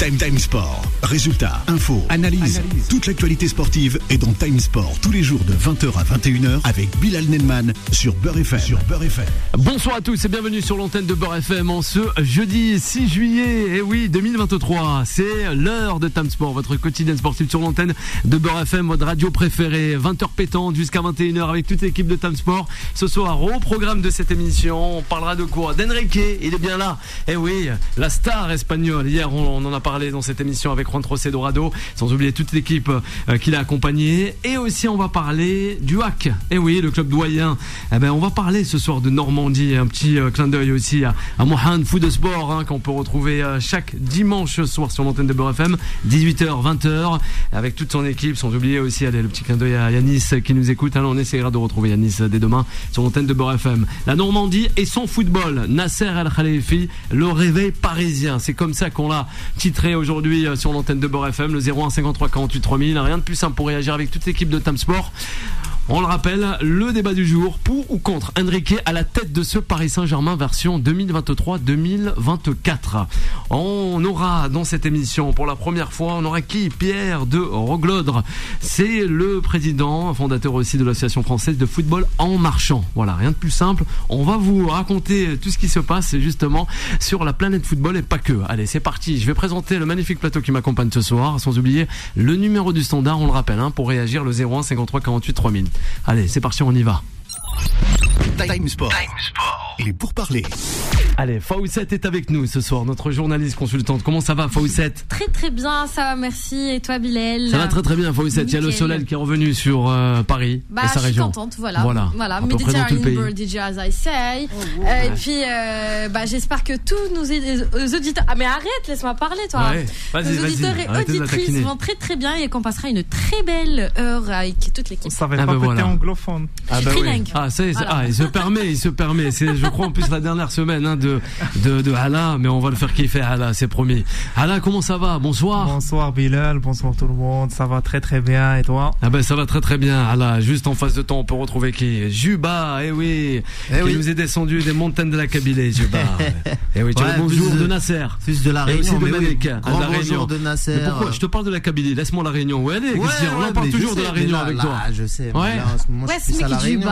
Time Time Sport. Résultats, infos, analyse. Toute l'actualité sportive est dans Time Sport tous les jours de 20h à 21h avec Bilal Nenman sur Beurre FM. Sur Beurre FM. Bonsoir à tous et bienvenue sur l'antenne de Beurre FM en ce jeudi 6 juillet. Et oui, 2023. C'est l'heure de Time Sport, votre quotidien sportif sur l'antenne de Beurre FM, votre radio préférée. 20h pétante jusqu'à 21h avec toute l'équipe de Time Sport. Ce soir, au programme de cette émission, on parlera de quoi? D'Enrique, il est bien là. Et oui, la star espagnole. Hier, on, en a parlé dans cette émission avec Juan Trocé Dorado, sans oublier toute l'équipe euh, qui l'a accompagné. Et aussi, on va parler du HAC. Et oui, le club doyen. Eh ben, on va parler ce soir de Normandie. Un petit euh, clin d'œil aussi à, à Mohamed Food Sport, hein, qu'on peut retrouver euh, chaque dimanche soir sur l'antenne de Beurre FM, 18h, 20h, avec toute son équipe. Sans oublier aussi, allez, le petit clin d'œil à Yanis qui nous écoute. Alors, on essaiera de retrouver Yanis dès demain sur l'antenne de Beurre FM. La Normandie et son football. Nasser Al Khalifi, le réveil parisien. C'est comme ça qu'on l'a titré aujourd'hui euh, sur l'antenne de Beurre FM, le 01 53 48 3000. Rien de plus simple pour réagir avec toute l'équipe de Tam Sport. On le rappelle, le débat du jour, pour ou contre Enrique à la tête de ce Paris Saint-Germain version 2023-2024. On aura dans cette émission, pour la première fois, on aura qui Pierre de Roglodre. C'est le président, fondateur aussi de l'association française de football en marchant. Voilà, rien de plus simple. On va vous raconter tout ce qui se passe justement sur la planète football et pas que. Allez, c'est parti. Je vais présenter le magnifique plateau qui m'accompagne ce soir, sans oublier le numéro du standard, on le rappelle, hein, pour réagir le 01 53 48 3000. Allez, c'est parti, on y va. Time Sport. Il est pour parler. Allez, Fawcett est avec nous ce soir, notre journaliste consultante. Comment ça va, Fawcett Très très bien, ça va, merci. Et toi, Bilal? Ça va très très bien, Fawcett. Il y a le soleil qui est revenu sur euh, Paris Bah, et sa je suis région. contente, voilà. Voilà. Voilà, Mediterranean. Bird DJ, as I say. Euh, Et puis, euh, bah, j'espère que tous nos euh, auditeurs. Ah, mais arrête, laisse-moi parler, toi. Ouais, vas-y, nos vas-y, auditeurs et auditrices vont très très bien et qu'on passera une très belle heure avec toute l'équipe. On savait Ah pas ben que voilà. t'es anglophone. Ah Je suis bah oui. Ah, ça y est, c'est- Voilà. ah, il se permet, il se permet. C'est, je crois, en plus la dernière semaine hein, de, de de Hala, mais on va le faire kiffer Hala, c'est promis. Hala, comment ça va? Bonsoir. Bonsoir Bilal, bonsoir tout le monde, ça va très très bien et toi? Ah ben ça va très très bien. Hala, juste en face de toi, on peut retrouver qui? Juba, eh oui, Eh qui oui. nous est descendu des montagnes de la Kabylie, Juba. eh oui, tu as Ouais, le bonjour de de- Nasser. Fils de la Et aussi Réunion, de mais oui, Malik, hein, grand de la bonjour Réunion. de Nasser. Mais pourquoi? Je te parle de la Kabylie, laisse-moi la Réunion. Ouais, allez, Ouais, on en parle toujours de la Réunion là, avec là, toi. Je sais, Ouais. là, je suis à la Réunion.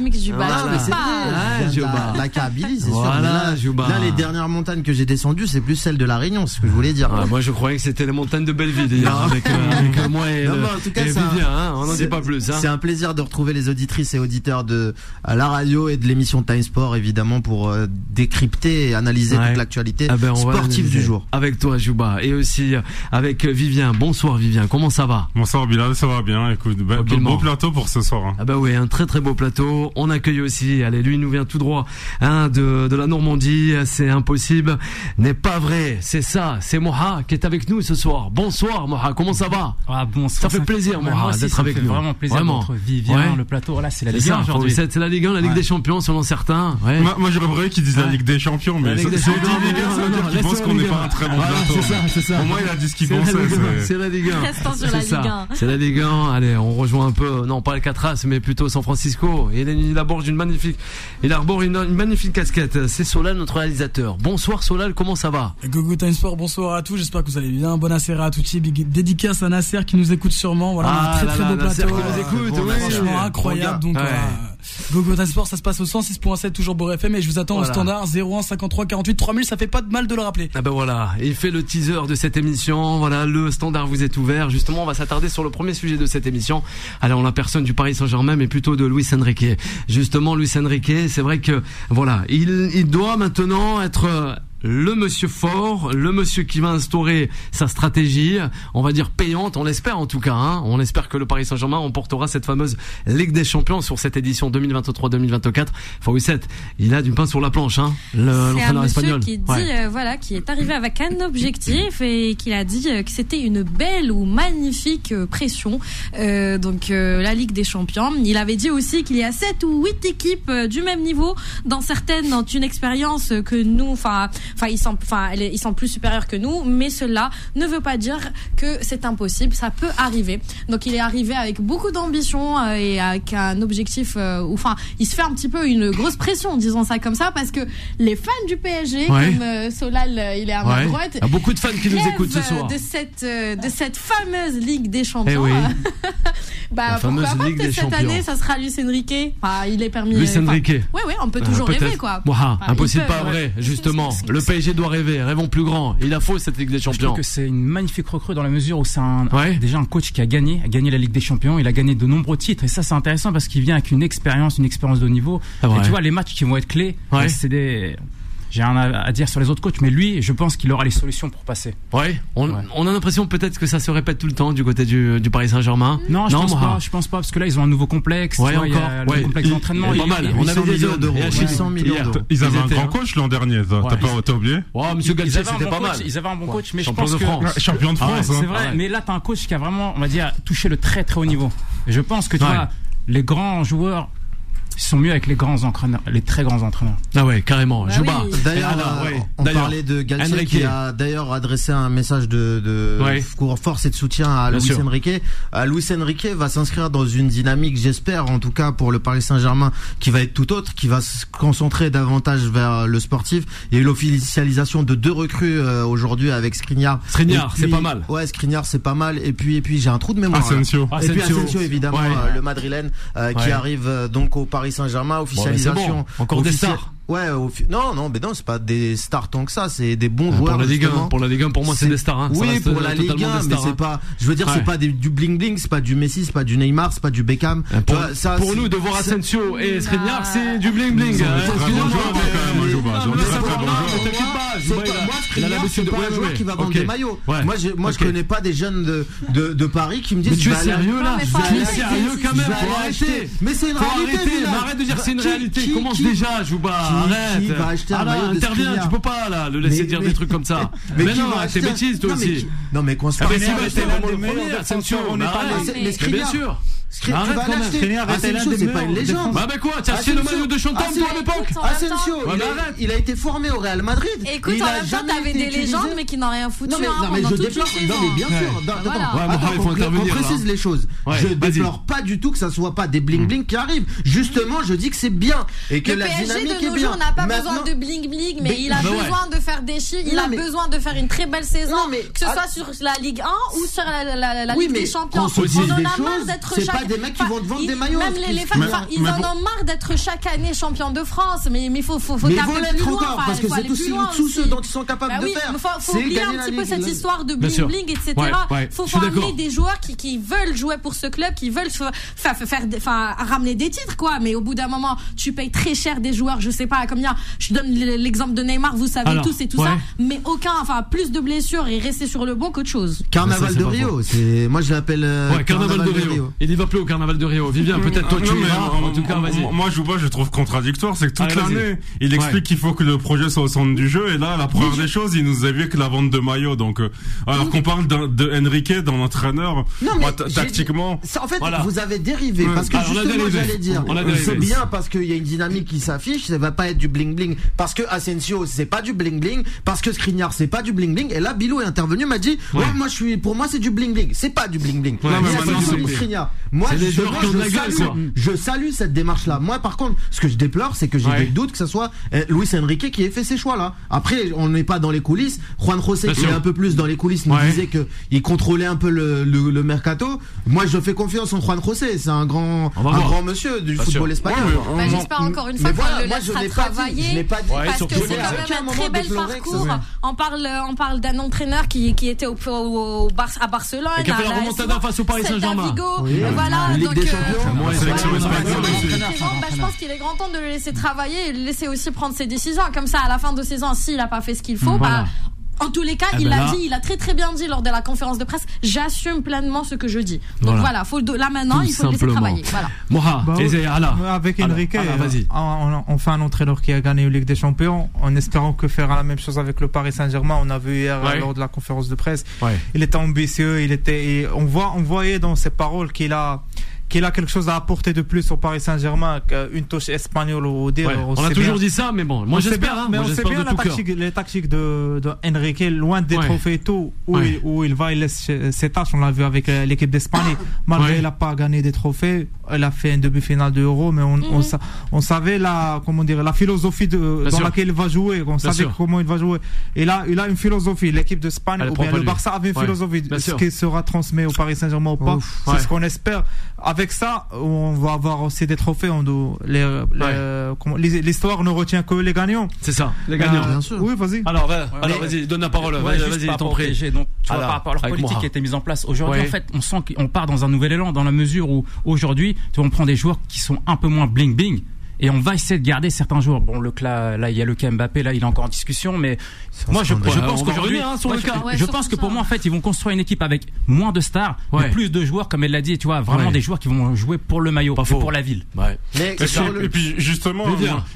Mix Juba. Mais sais c'est pas. vrai, Ouais, viens de Juba. la, la Kabylie, c'est Voilà, sûr. mais là, Juba. là, les dernières montagnes que j'ai descendues, c'est plus celles de la Réunion, c'est ce que je voulais dire. Ah, moi je croyais que c'était les montagnes de Belleville hier avec, euh, avec euh, moi et, Non, le- mais en tout cas, et c'est un- Vivien, hein, on n'en dit c'est- pas plus. Hein. C'est un plaisir de retrouver les auditrices et auditeurs de à la radio et de l'émission Time Sport, évidemment, pour euh, décrypter et analyser Ouais. toute l'actualité Ah ben, on va sportive du jour. Avec toi Juba et aussi euh, avec euh, Vivien. Bonsoir Vivien, comment ça va? Bonsoir Bilal, ça va bien. Écoute, bah, Tranquillement. beau plateau pour ce soir. hein. Ah bah oui, un très très beau plateau. On accueille aussi, allez, lui il nous vient tout droit hein, de, de la Normandie. C'est impossible, n'est pas vrai. C'est ça, c'est Moha qui est avec nous ce soir. Bonsoir Moha, comment ça va? Ah bon, Ça fait plaisir, aussi, d'être avec fait nous. Vraiment plaisir Vraiment. d'être Vivien, Ouais. le plateau. Voilà, c'est la C'est Ligue 1 ça, aujourd'hui. c'est c'est la Ligue 1, la Ligue Ouais. des Champions selon certains. Ouais. Moi, moi j'aurais préféré qu'ils disent la Ouais. Ligue des Champions, mais La Ligue ça- des si on Champions, dit Ligue 1, ça non, veut dire qu'ils pensent la qu'on n'est Ligue pas 1. un très bon plateau. c'est ça, c'est ça. Pour moi, il a dit ce qu'il C'est la pensait. Ligue 1, c'est- C'est la Ligue 1. Restons sur C'est la ça. Ligue 1. C'est la Ligue 1. Allez, on rejoint un peu, non pas Alcatraz, mais plutôt San Francisco. Il, il arbore une magnifique, il arbore une, une magnifique casquette. C'est Solal, notre réalisateur. Bonsoir Solal, comment ça va? Gogo Time Sport, bonsoir à tous, j'espère que vous allez bien. Bon Nasser à tous, dédicace à Nasser qui nous écoute sûrement. Voilà, Ah un très là très là, beau Nasser plateau. qui nous écoute, Euh, oui. Franchement incroyable. Donc voilà. Gogo Sport, ça se passe au 106.7 toujours Beurre FM et je vous attends Voilà. au standard 01 53 48 3000, ça fait pas de mal de le rappeler. Ah ben voilà, il fait le teaser de cette émission. Voilà, le standard vous est ouvert. Justement, on va s'attarder sur le premier sujet de cette émission. Alors, la personne du Paris Saint-Germain, mais plutôt de Luis Enrique. Justement, Luis Enrique, c'est vrai que voilà, il, il doit maintenant être euh, le monsieur fort, le monsieur qui va instaurer sa stratégie, on va dire payante, on l'espère en tout cas. Hein. On espère que le Paris Saint-Germain emportera cette fameuse Ligue des Champions sur cette édition 2023-2024. Fawcett, il a du pain sur la planche, hein, le- l'entraîneur monsieur espagnol. qui dit Ouais. euh, voilà qui est arrivé avec un objectif et qu'il a dit euh, que c'était une belle ou magnifique euh, pression Euh, donc euh, la Ligue des Champions il avait dit aussi qu'il y a sept ou huit équipes du même niveau dans certaines ont une expérience que nous enfin enfin ils sont, enfin ils sont plus supérieurs que nous, mais cela ne veut pas dire que c'est impossible, ça peut arriver. Donc il est arrivé avec beaucoup d'ambition euh, et avec un objectif, euh, ou enfin il se fait un petit peu une grosse pression, disons ça comme ça, parce que les fans du PSG, comme euh, Solal, euh, il est à ma ouais. droite, il y a beaucoup de fans qui nous écoutent ce soir. De cette, euh, de cette fameuse Ligue des eh Champions. Eh oui. bah, La fameuse pourquoi Ligue des cette année, ça sera Luis Enrique. Enfin, il est permis. Luis Enrique. Oui, oui, on peut toujours rêver, quoi. Ouah, impossible, pas vrai, justement le PSG doit rêver, rêvons plus grand. Il a faux cette Ligue des Champions. Je trouve que c'est une magnifique recrue dans la mesure où c'est un, ouais. déjà un coach qui a gagné, a gagné la Ligue des Champions, il a gagné de nombreux titres et ça c'est intéressant parce qu'il vient avec une expérience, une expérience de haut niveau. Ah et tu vois les matchs qui vont être clés, bah, c'est des j'ai rien à, dire sur les autres coachs, mais lui, je pense qu'il aura les solutions pour passer. Ouais, on, a l'impression peut-être que ça se répète tout le temps du côté du, Paris Saint-Germain. Non, je non, pense pas, je pense pas, parce que là, ils ont un nouveau complexe. Ouais, encore. Y a le complexe d'entraînement. Pas mal, on avait millions d'euros. Ils avaient un grand coach l'an dernier, t'as oublié monsieur Galtier, c'était pas mal. Ils avaient un bon coach, mais je pense que. Champion de France. Hein. C'est vrai, mais là, t'as un coach qui a vraiment, on va dire, touché le très très haut niveau. Je pense que tu vois, les grands joueurs ils sont mieux avec les grands entraîneurs, les très grands entraîneurs. Ah ouais, carrément. Bah d'ailleurs, euh, ouais. on parlait de Galtier Enrique. qui a d'ailleurs adressé un message de, de ouais. force et de soutien à Luis. Enrique. À Luis Enrique va s'inscrire dans une dynamique, j'espère, en tout cas pour le Paris Saint-Germain, qui va être tout autre, qui va se concentrer davantage vers le sportif. Il y a eu l'officialisation de deux recrues euh, aujourd'hui avec Skriniar. Skriniar, c'est pas mal. Ouais, Skriniar, c'est pas mal. Et puis, et puis j'ai un trou de mémoire. Asensio. Asensio. Et puis Asensio, évidemment, euh, le Madrilène, qui arrive donc au Paris Saint-Germain, officialisation. Encore des stars. Ouais, au fi- non, non, mais non, c'est pas des stars tant que ça, c'est des bons joueurs. Pour la Ligue 1, pour moi, c'est, des stars. Hein. Oui, pour la euh, Ligue 1, mais c'est hein. pas. Je veux dire, c'est pas des, du bling bling, c'est pas du Messi, c'est pas du Neymar, c'est pas du Beckham. Pour, nous, de voir Asensio et ah. Skriniar, c'est du bling bling. Un euh, joueur euh, qui va des maillots. Moi, je, moi, je connais pas des jeunes de Paris qui me disent. Mais tu es sérieux là? Tu es sérieux quand même? Mais c'est une réalité. Arrête de dire c'est une réalité. Commence déjà, Jouba arrête. Ah un interviens, tu peux pas là le laisser dire des trucs comme ça. Mais, non, c'est bêtise toi aussi. non mais qu'on se parle. Mais ah, le on est pas. Mais bien sûr tu vas l'acheter. Ah, Asensio, c'est pas une légende. Bah, bah quoi T'as acheté le maillot de Chantam pour l'époque Asensio, il a été formé au Real Madrid. Écoute, en même temps, t'avais des légendes, mais qui n'ont rien foutu. Non, mais je déplore. Non, mais bien sûr. Attends, on précise hein. les choses. Je déplore pas du tout que ça soit pas des bling-bling qui arrivent. Justement, je dis que c'est bien. Et que la dynamique est bien. On n'a pas besoin de bling-bling, mais il a besoin de faire des chiffres. Il a besoin de faire une très belle saison. Que ce soit sur la Ligue 1 ou sur la Ligue des Champions. On en a marre d'être pas des mecs qui vont te vendre des maillots. Même les, femmes, ils en ont marre d'être chaque année champion de France, mais il faut, faut, faut mais ils vont encore, parce que c'est tout, ce dont ils sont capables bah de faire. Faut, oublier un petit peu cette histoire de bling bling, etc. Faut former des joueurs qui veulent jouer pour ce club, qui veulent ramener des titres, quoi. Mais au bout d'un moment, tu payes très cher des joueurs, je sais pas combien. Je donne l'exemple de Neymar, vous savez tous et tout ça, mais aucun, enfin, plus de blessures et rester sur le banc qu'autre chose. Carnaval de Rio, c'est, moi je l'appelle. Euh, Carnaval de Rio. Il y plus au carnaval de Rio. Vivien, peut-être toi ah, non, vas, en, tout cas, vas-y. Moi, je vois, je trouve contradictoire, c'est que toute l'année, il explique ouais. qu'il faut que le projet soit au centre du jeu, et là, la première oui. des choses, il nous avait que la vente de maillots, donc, euh, alors oui. qu'on parle de Enrique, d'un entraîneur, bah, tactiquement. Ça, en fait, voilà. vous avez dérivé, parce que alors, justement, j'allais dire, c'est bien parce qu'il y a une dynamique qui s'affiche, ça va pas être du bling bling, parce que Asensio, c'est pas du bling bling, parce que Skriniar, c'est pas du bling bling, et là, Bilou est intervenu, m'a dit, ouais. oh, moi, je suis, pour moi, c'est du bling bling, c'est pas du bling bling. Ouais, moi, je, je, je, gueule, salue, je, salue, cette démarche-là. Moi, par contre, ce que je déplore, c'est que j'ai ouais. des doutes que ce soit euh, Luis Enrique qui ait fait ces choix-là. Après, on n'est pas dans les coulisses. Juan José, Bien qui sûr. est un peu plus dans les coulisses, nous ouais. disait que il contrôlait un peu le, le, le, mercato. Moi, je fais confiance en Juan José. C'est un grand, un grand monsieur du Bien football sûr. espagnol. Ouais, bah, J'espère encore une fois qu'on voilà, le laissera travailler. Pas dit, parce que c'est quand même un très bel parcours. On parle, on parle d'un entraîneur qui, qui était au, au, au, à Barcelone. Qui a fait la remontada face au Paris Saint-Germain. Voilà, donc, euh, bah, je pense qu'il est grand temps de le laisser travailler et le laisser aussi prendre ses décisions. Comme ça, à la fin de saison, s'il n'a pas fait ce qu'il faut, bah, en tous les cas, il ben a dit, il a très très bien dit lors de la conférence de presse, j'assume pleinement ce que je dis. Donc voilà, faut, là maintenant, il faut le laisser travailler. Voilà. Moha, bah, euh, avec Enrique, on, euh, fait un entraîneur qui a gagné la Ligue des Champions en espérant que faire la même chose avec le Paris Saint-Germain. On a vu hier lors de la conférence de presse, il était ambitieux, il était, on voit, on voyait dans ses paroles qu'il a qu'il a quelque chose à apporter de plus au Paris Saint-Germain, une touche espagnole ou dire. Ouais, on, a toujours dit ça, mais bon, moi j'espère. Hein, mais on sait bien la tactique, les tactiques de, de Enrique, loin des trophées et tout, où, il, où il va, il laisse ses tâches. On l'a vu avec euh, l'équipe d'Espagne. Malgré il n'a pas gagné des trophées, il a fait une demi-finale de Euro, mais on, on, mhm. on, savait la, comment dire, la philosophie de, dans laquelle il va jouer. On savait comment il va jouer. Et là, il a une philosophie. L'équipe d'Espagne ou bien le Barça avait une philosophie. Ce qui sera transmis au Paris Saint-Germain ou pas, c'est ce qu'on espère. Avec ça, on va avoir aussi des trophées. L'histoire ne retient que les gagnants. C'est ça, les gagnants. bien sûr. Oui, vas-y. Alors, vas-y, donne la parole. vas-y, ton prix. Donc, par rapport à leur politique qui a été mise en place aujourd'hui, en fait, on sent qu'on part dans un nouvel élan dans la mesure où aujourd'hui, on prend des joueurs qui sont un peu moins bling bling et on va essayer de garder certains joueurs. Bon, le là, là, il y a le cas Mbappé, là, il est encore en discussion, mais moi, je, je pense qu'aujourd'hui, hein, je, pense que pour moi, en fait, ils vont construire une équipe avec moins de stars, mais plus de joueurs, comme elle l'a dit, tu vois, vraiment des joueurs qui vont jouer pour le maillot, pour la ville. Mais et, puis, justement,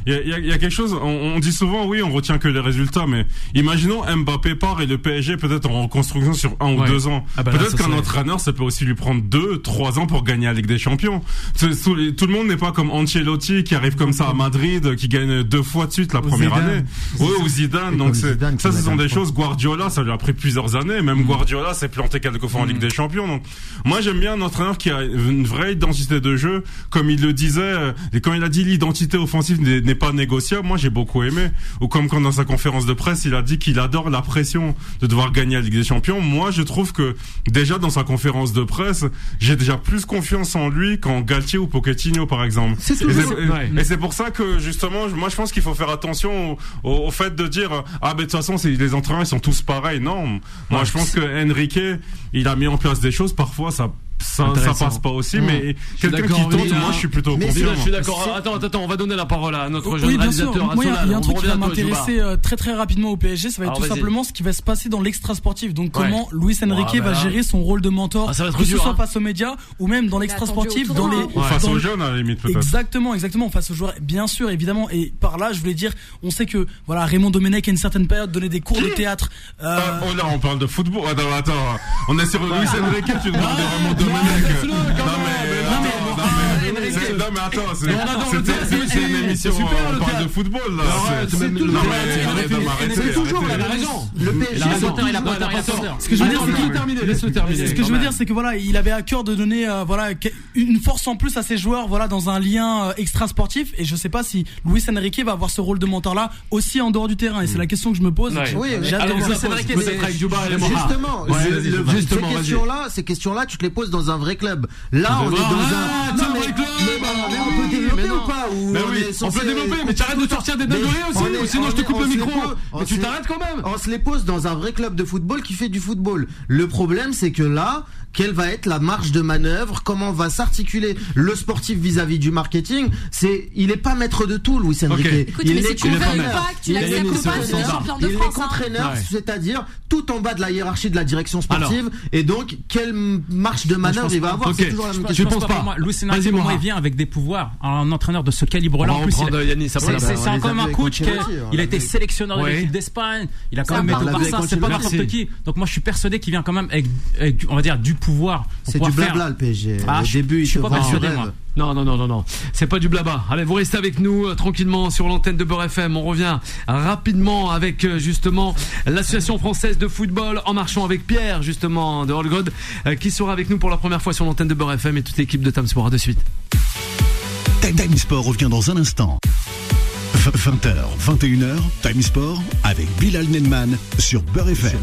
il y, y, a quelque chose. On, dit souvent, oui, on retient que les résultats, mais imaginons Mbappé part et le PSG peut-être en reconstruction sur un ou deux ans. Ah bah peut-être qu'un entraîneur, ça peut aussi lui prendre deux, trois ans pour gagner la Ligue des Champions. Tout, le monde n'est pas comme Ancelotti qui arrive comme ça à Madrid, qui gagne deux fois de suite la première année. Oui, ou Zidane. Donc ça, ce sont des choses. Guardiola, ça lui a pris plusieurs années. Même mm. Guardiola s'est planté quelques fois en Ligue mm. des Champions. Donc moi, j'aime bien un entraîneur qui a une vraie identité de jeu, comme il le disait. Et quand il a dit l'identité offensive n'est pas négociable, moi j'ai beaucoup aimé. Ou comme quand dans sa conférence de presse, il a dit qu'il adore la pression de devoir gagner la Ligue des Champions. Moi, je trouve que déjà dans sa conférence de presse, j'ai déjà plus confiance en lui qu'en Galtier ou Pochettino, par exemple. C'est et c'est pour ça que justement, moi je pense qu'il faut faire attention au, fait de dire ah ben de toute façon les entraîneurs ils sont tous pareils. Non, moi je pense que Enrique il a mis en place des choses. Parfois ça ça, ça passe pas aussi, mais quelqu'un qui tente, moi je suis plutôt confiant. Je suis d'accord. Attends, attends, on va donner la parole à notre jeune réalisateur. Moi, il y a un truc qui va m'intéresser euh, très très rapidement au PSG, ça va être tout simplement ce qui va se passer dans l'extra sportif. Donc comment Luis Enrique va gérer son rôle de mentor, ah, que ce soit hein. face aux médias ou même dans l'extra sportif, dans les face aux jeunes à la limite peut-être. Exactement, exactement, face aux joueurs, bien sûr, évidemment. Et par là, je voulais dire, on sait que voilà Raymond Domenech à une certaine période donnait des cours de théâtre. Euh, ah, oh là, on parle de football. Attends, attends, on est sur Luis Enrique, tu demandes Raymond Domenech. Non mais non mais attends, c'est une émission, on parle de football là. Non mais toujours, il a raison. Le PSG, il a pas Ce que je veux dire, c'est terminer. Ce que je veux dire, c'est que voilà, il avait à cœur de donner voilà une force en plus à ses joueurs, voilà, dans un lien extra sportif. Et je sais pas si Luis Enrique va avoir ce rôle de mentor là aussi en dehors du terrain. Et c'est la question que je me pose. Oui, justement, justement, ces questions-là, ces questions-là, tu te les poses dans un vrai club. Là, on est dans un. Non mais mais on peut développer ou pas oui, on peut développer, mais tu arrêtes de sortir des dingueries aussi, sinon je te coupe le micro. Mais tu t'arrêtes quand même. On se les pose dans un vrai club de football qui fait du football. Le problème, c'est que là, quelle va être la marge de manœuvre, comment va s'articuler le sportif vis-à-vis du marketing. C'est, il est pas maître de tout, Louis Enrique. il, est entraîneur. Il est entraîneur, c'est-à-dire tout en bas de la hiérarchie de la direction sportive. et donc, quelle marge de manœuvre il va avoir C'est toujours la même question. Je pense pas. Louis Enrique, il vient avec des pouvoirs. Un entraîneur de ce calibre-là, en plus, c'est comme un coach. Il a été sélectionneur de l'équipe d'Espagne. Il a quand même été au Barça. C'est pas n'importe qui. Donc moi, je suis persuadé qu'il vient quand même avec, on va dire, du pouvoir. C'est du blabla le PSG. Ah, Au début, il je suis pas persuadé moi. Non, non, non, non, non. C'est pas du blabla. Allez, vous restez avec nous euh, tranquillement sur l'antenne de Beurre FM. On revient rapidement avec euh, justement l'association française de football en marchant avec Pierre justement de Holgod euh, qui sera avec nous pour la première fois sur l'antenne de Beurre FM et toute l'équipe de Tam Sport. de suite. Time Sport revient dans un instant. 20h, 21h, Time Sport avec Bilal Nenman sur Beurre FM.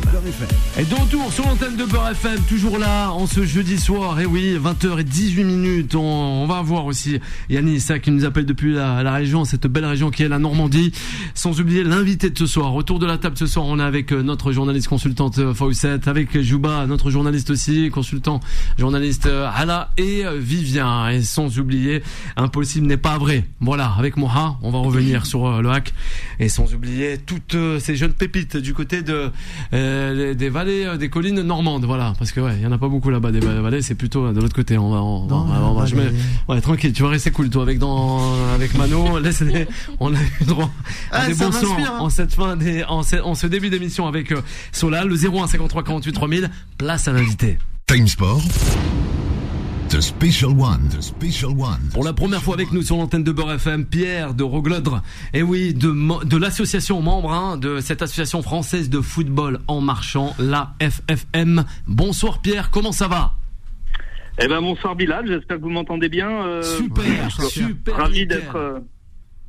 Et de retour sur l'antenne de Beurre FM, toujours là, en ce jeudi soir. Et oui, 20h et 18 minutes. On, va voir aussi Yannis ça qui nous appelle depuis la, région, cette belle région qui est la Normandie. Sans oublier l'invité de ce soir. Autour de la table ce soir, on est avec euh, notre journaliste consultante euh, Fawcett, avec Jouba, notre journaliste aussi, consultant journaliste euh, Hala et Vivien. Et sans oublier, impossible n'est pas vrai. Voilà, avec Moha, on va revenir sur euh, le hack. Et sans oublier toutes euh, ces jeunes pépites du côté de euh, des vallées, des collines normandes. Voilà, parce que ouais, il y en a pas beaucoup là-bas des vallées. C'est plutôt de l'autre côté. On va, on, va, je ouais, tranquille. Tu vas rester cool, toi, avec dans avec Mano. Laisse on a eu droit à des bons sons hein. en cette fin des, en, ce, début d'émission avec Solal, le 01 53 48 3000. Place à l'invité. Time Sport The Special One. The Special One. Pour la première fois avec nous sur l'antenne de Beurre FM, Pierre de Roglodre. Et oui, de, de l'association membre hein, de cette association française de football en marchant, la FFM. Bonsoir Pierre, comment ça va? Eh ben bonsoir Bilal, j'espère que vous m'entendez bien. Euh, super, super. Ravi d'être. Euh,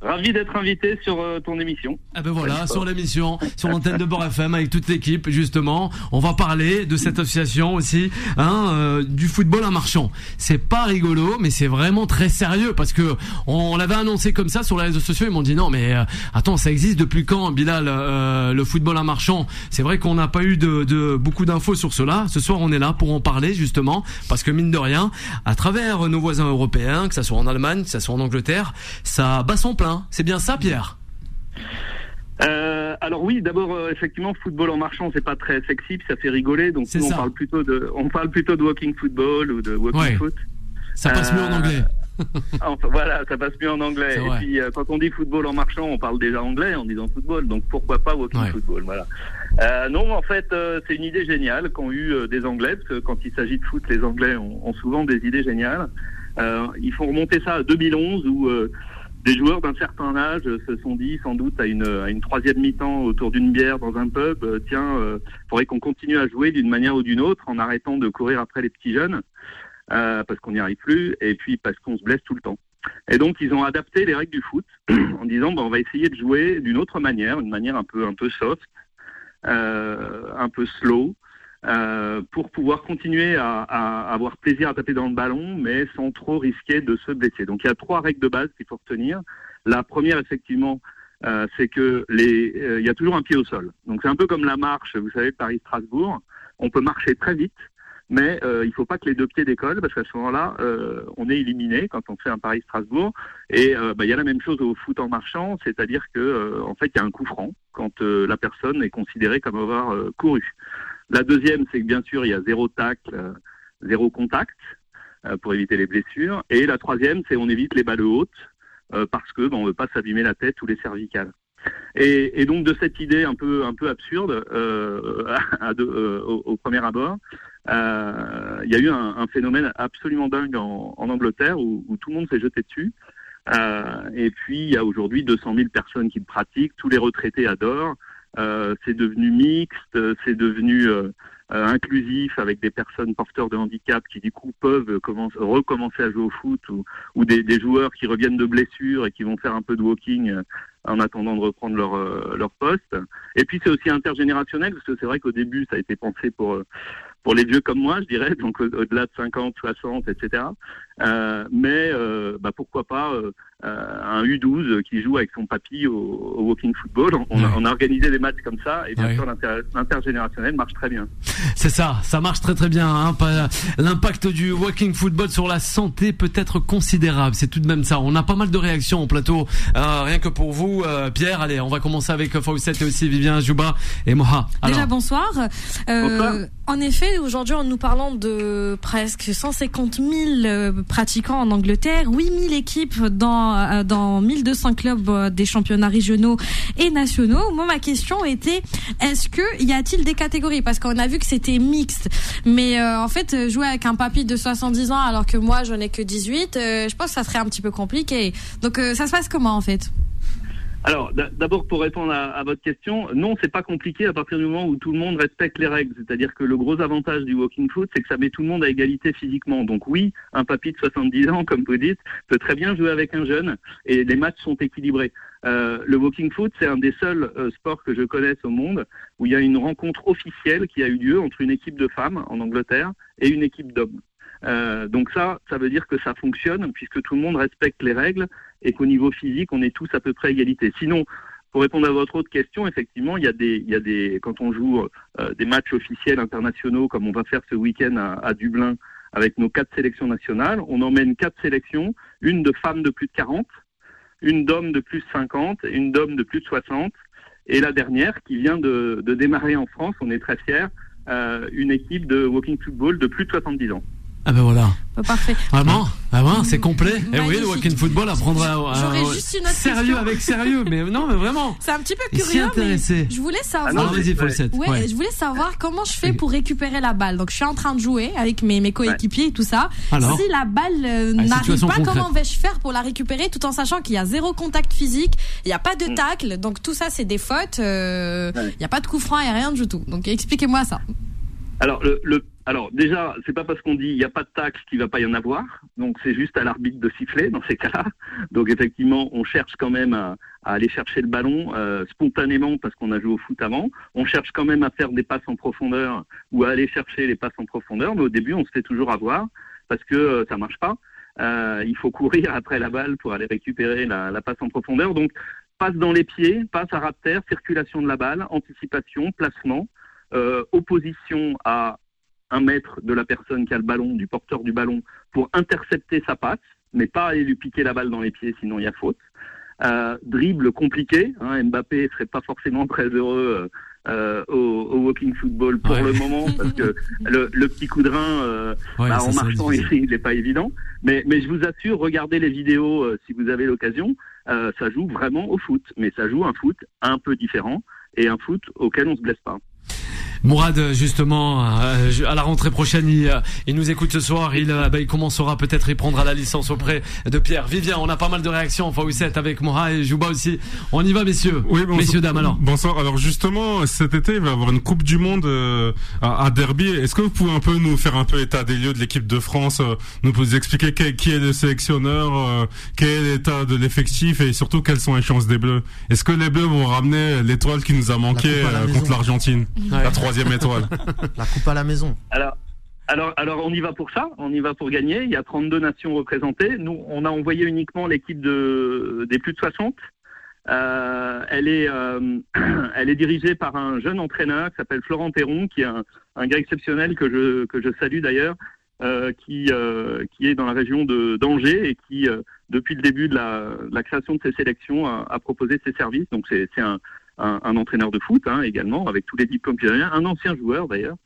Ravi d'être invité sur euh, ton émission. Ah ben voilà, sur l'émission, sur l'antenne de Bord FM avec toute l'équipe justement. On va parler de cette association aussi, hein, euh, du football en marchand. C'est pas rigolo, mais c'est vraiment très sérieux parce que on, l'avait annoncé comme ça sur les réseaux sociaux. Ils m'ont dit non, mais euh, attends, ça existe depuis quand, Bilal, le football en marchand? C'est vrai qu'on n'a pas eu de, de beaucoup d'infos sur cela. Ce soir, on est là pour en parler justement parce que mine de rien, à travers nos voisins européens, que ça soit en Allemagne, que ça soit en Angleterre, ça bat son plein Hein. C'est bien ça, Pierre euh, alors oui, d'abord euh, effectivement, football en marchant, c'est pas très sexy, ça fait rigoler. Donc nous, on parle plutôt de, on parle plutôt de walking football ou de walking foot. Ça passe mieux en anglais. Euh, voilà, ça passe mieux en anglais. Et puis quand on dit football en marchant, on parle déjà anglais en disant football. Donc pourquoi pas walking football Voilà. non, en fait, c'est une idée géniale qu'ont eu des Anglais, parce que quand il s'agit de foot, les Anglais ont, ont souvent des idées géniales. ils font remonter ça à 2011 où des joueurs d'un certain âge se sont dit sans doute à une, à une troisième mi-temps autour d'une bière dans un pub, euh, tiens, il euh, faudrait qu'on continue à jouer d'une manière ou d'une autre en arrêtant de courir après les petits jeunes, euh, parce qu'on n'y arrive plus, et puis parce qu'on se blesse tout le temps. Et donc ils ont adapté les règles du foot en disant bah, on va essayer de jouer d'une autre manière, une manière un peu un peu soft, un peu slow, euh, pour pouvoir continuer à, à, avoir plaisir à taper dans le ballon, mais sans trop risquer de se blesser. Donc il y a trois règles de base qu'il faut retenir. La première, effectivement, euh, c'est que les, euh, il y a toujours un pied au sol. Donc c'est un peu comme la marche, vous savez, Paris-Strasbourg. On peut marcher très vite, mais euh, il faut pas que les deux pieds décollent parce qu'à ce moment-là, euh, on est éliminé quand on fait un Paris-Strasbourg. Et bah, il y a la même chose au foot en marchant, c'est-à-dire que en fait, il y a un coup franc quand la personne est considérée comme avoir couru. La deuxième, c'est que bien sûr, il y a zéro tacle, euh, zéro contact euh, pour éviter les blessures. Et la troisième, c'est on évite les balles hautes euh, parce que ben, on veut pas s'abîmer la tête ou les cervicales. Et, donc de cette idée un peu un peu absurde au, premier abord, il y a eu un, phénomène absolument dingue en, Angleterre où, où, tout le monde s'est jeté dessus. et puis il y a aujourd'hui 200 000 personnes qui le pratiquent, tous les retraités adorent. Euh, c'est devenu mixte, c'est devenu euh, euh, inclusif avec des personnes porteurs de handicap qui du coup peuvent commencer, recommencer à jouer au foot ou, ou des, des, joueurs qui reviennent de blessures et qui vont faire un peu de walking en attendant de reprendre leur, leur poste. Et puis c'est aussi intergénérationnel parce que c'est vrai qu'au début ça a été pensé pour pour les vieux comme moi, je dirais, donc au-delà de 50, 60, etc. Euh, mais euh, bah, pourquoi pas euh, un U12 qui joue avec son papy au, walking football. On, a, organisé des matchs comme ça et bien sûr l'intergénérationnel marche très bien. C'est ça, ça marche très très bien. Hein. L'impact du walking football sur la santé peut être considérable. C'est tout de même ça. On a pas mal de réactions au plateau. rien que pour vous, Pierre. Allez, on va commencer avec Fawcett et aussi Vivien Jouba et Moha. Déjà bonsoir. bonsoir. En effet, aujourd'hui, nous parlons de presque 150 000 pratiquants en Angleterre, 8000 équipes dans, euh, dans 1200 clubs euh, des championnats régionaux et nationaux. Moi, ma question était, est-ce que y a-t-il des catégories? Parce qu'on a vu que c'était mixte. Mais euh, en fait, jouer avec un papy de 70 ans alors que moi, je n'ai que 18, je pense que ça serait un petit peu compliqué. Donc, ça se passe comment en fait? Alors, d'abord pour répondre à, votre question, non, c'est pas compliqué à partir du moment où tout le monde respecte les règles. C'est-à-dire que le gros avantage du walking foot, c'est que ça met tout le monde à égalité physiquement. Donc oui, un papy de 70 ans, comme vous dites, peut très bien jouer avec un jeune et les matchs sont équilibrés. Euh, le walking foot, c'est un des seuls euh, sports que je connaisse au monde où il y a une rencontre officielle qui a eu lieu entre une équipe de femmes en Angleterre et une équipe d'hommes. Euh, donc ça, ça veut dire que ça fonctionne puisque tout le monde respecte les règles et qu'au niveau physique, on est tous à peu près égalité. Sinon, pour répondre à votre autre question, effectivement, il y a des, il y a des, quand on joue euh, des matchs officiels internationaux, comme on va faire ce week-end à, à, Dublin avec nos quatre sélections nationales, on emmène quatre sélections, une de femmes de plus de 40, une d'hommes de plus de 50, une d'hommes de plus de 60, et la dernière qui vient de, de démarrer en France, on est très fiers, euh, une équipe de walking football de plus de 70 ans. Ah ben voilà. parfait. Vraiment Vraiment, c'est complet. Et eh oui, le walking football apprendra J'aurais juste une autre sérieux avec sérieux, mais non, mais vraiment. C'est un petit peu curieux, mais je voulais savoir. Ah vas-y, ouais, je voulais savoir comment je fais pour récupérer la balle. Donc, je suis en train de jouer avec mes, mes coéquipiers et tout ça. Alors si la balle euh, n'arrive pas, comment vais-je faire pour la récupérer tout en sachant qu'il y a zéro contact physique, il n'y a pas de mm. tacle, donc tout ça c'est des fautes, euh, il n'y a pas de coup franc et rien du tout. Donc, expliquez-moi ça. Alors, le, le alors déjà, c'est pas parce qu'on dit il n'y a pas de taxe qu'il va pas y en avoir. Donc c'est juste à l'arbitre de siffler dans ces cas-là. Donc effectivement, on cherche quand même à, aller chercher le ballon euh, spontanément parce qu'on a joué au foot avant. On cherche quand même à faire des passes en profondeur ou à aller chercher les passes en profondeur. Mais au début, on se fait toujours avoir parce que euh, ça marche pas. Euh, il faut courir après la balle pour aller récupérer la, passe en profondeur. Donc passe dans les pieds, passe à ras circulation de la balle, anticipation, placement. Euh, opposition à un mètre de la personne qui a le ballon, du porteur du ballon, pour intercepter sa passe, mais pas aller lui piquer la balle dans les pieds, sinon il y a faute. Euh, dribble compliqué, hein, Mbappé serait pas forcément très heureux euh, au, au, walking football pour le moment parce que le, le, petit coup de rein euh, bah, en marchant il n'est pas évident. Mais, mais je vous assure, regardez les vidéos euh, si vous avez l'occasion, euh, ça joue vraiment au foot, mais ça joue un foot un peu différent et un foot auquel on se blesse pas. Mourad, justement, euh, à la rentrée prochaine, il, euh, il nous écoute ce soir. Il, euh, bah, il commencera peut-être, il prendra la licence auprès de Pierre. Vivien, on a pas mal de réactions. Enfin, oui, avec Mourad et Jouba aussi. On y va, messieurs. Oui, messieurs, dames, alors. Bonsoir. Alors, justement, cet été, il va y avoir une Coupe du Monde à, Derby. Est-ce que vous pouvez un peu nous faire un peu état des lieux de l'équipe de France, nous expliquer qui est le sélectionneur, quel est l'état de l'effectif et surtout quelles sont les chances des Bleus? Est-ce que les Bleus vont ramener l'étoile qui nous a manqué contre l'Argentine? La étoile. La coupe à la maison. Alors, alors, alors on y va pour ça, on y va pour gagner. Il y a 32 nations représentées. Nous, on a envoyé uniquement l'équipe de, des plus de 60. Euh, elle, est, euh, elle est dirigée par un jeune entraîneur qui s'appelle Florent Perron, qui est un, un, gars exceptionnel que je, que je salue d'ailleurs, euh, qui, euh, qui est dans la région de d'Angers et qui, euh, depuis le début de la, la, création de ses sélections, a, a proposé ses services. Donc c'est un, un, entraîneur de foot hein, également, avec tous les diplômes qu'il a, un ancien joueur d'ailleurs,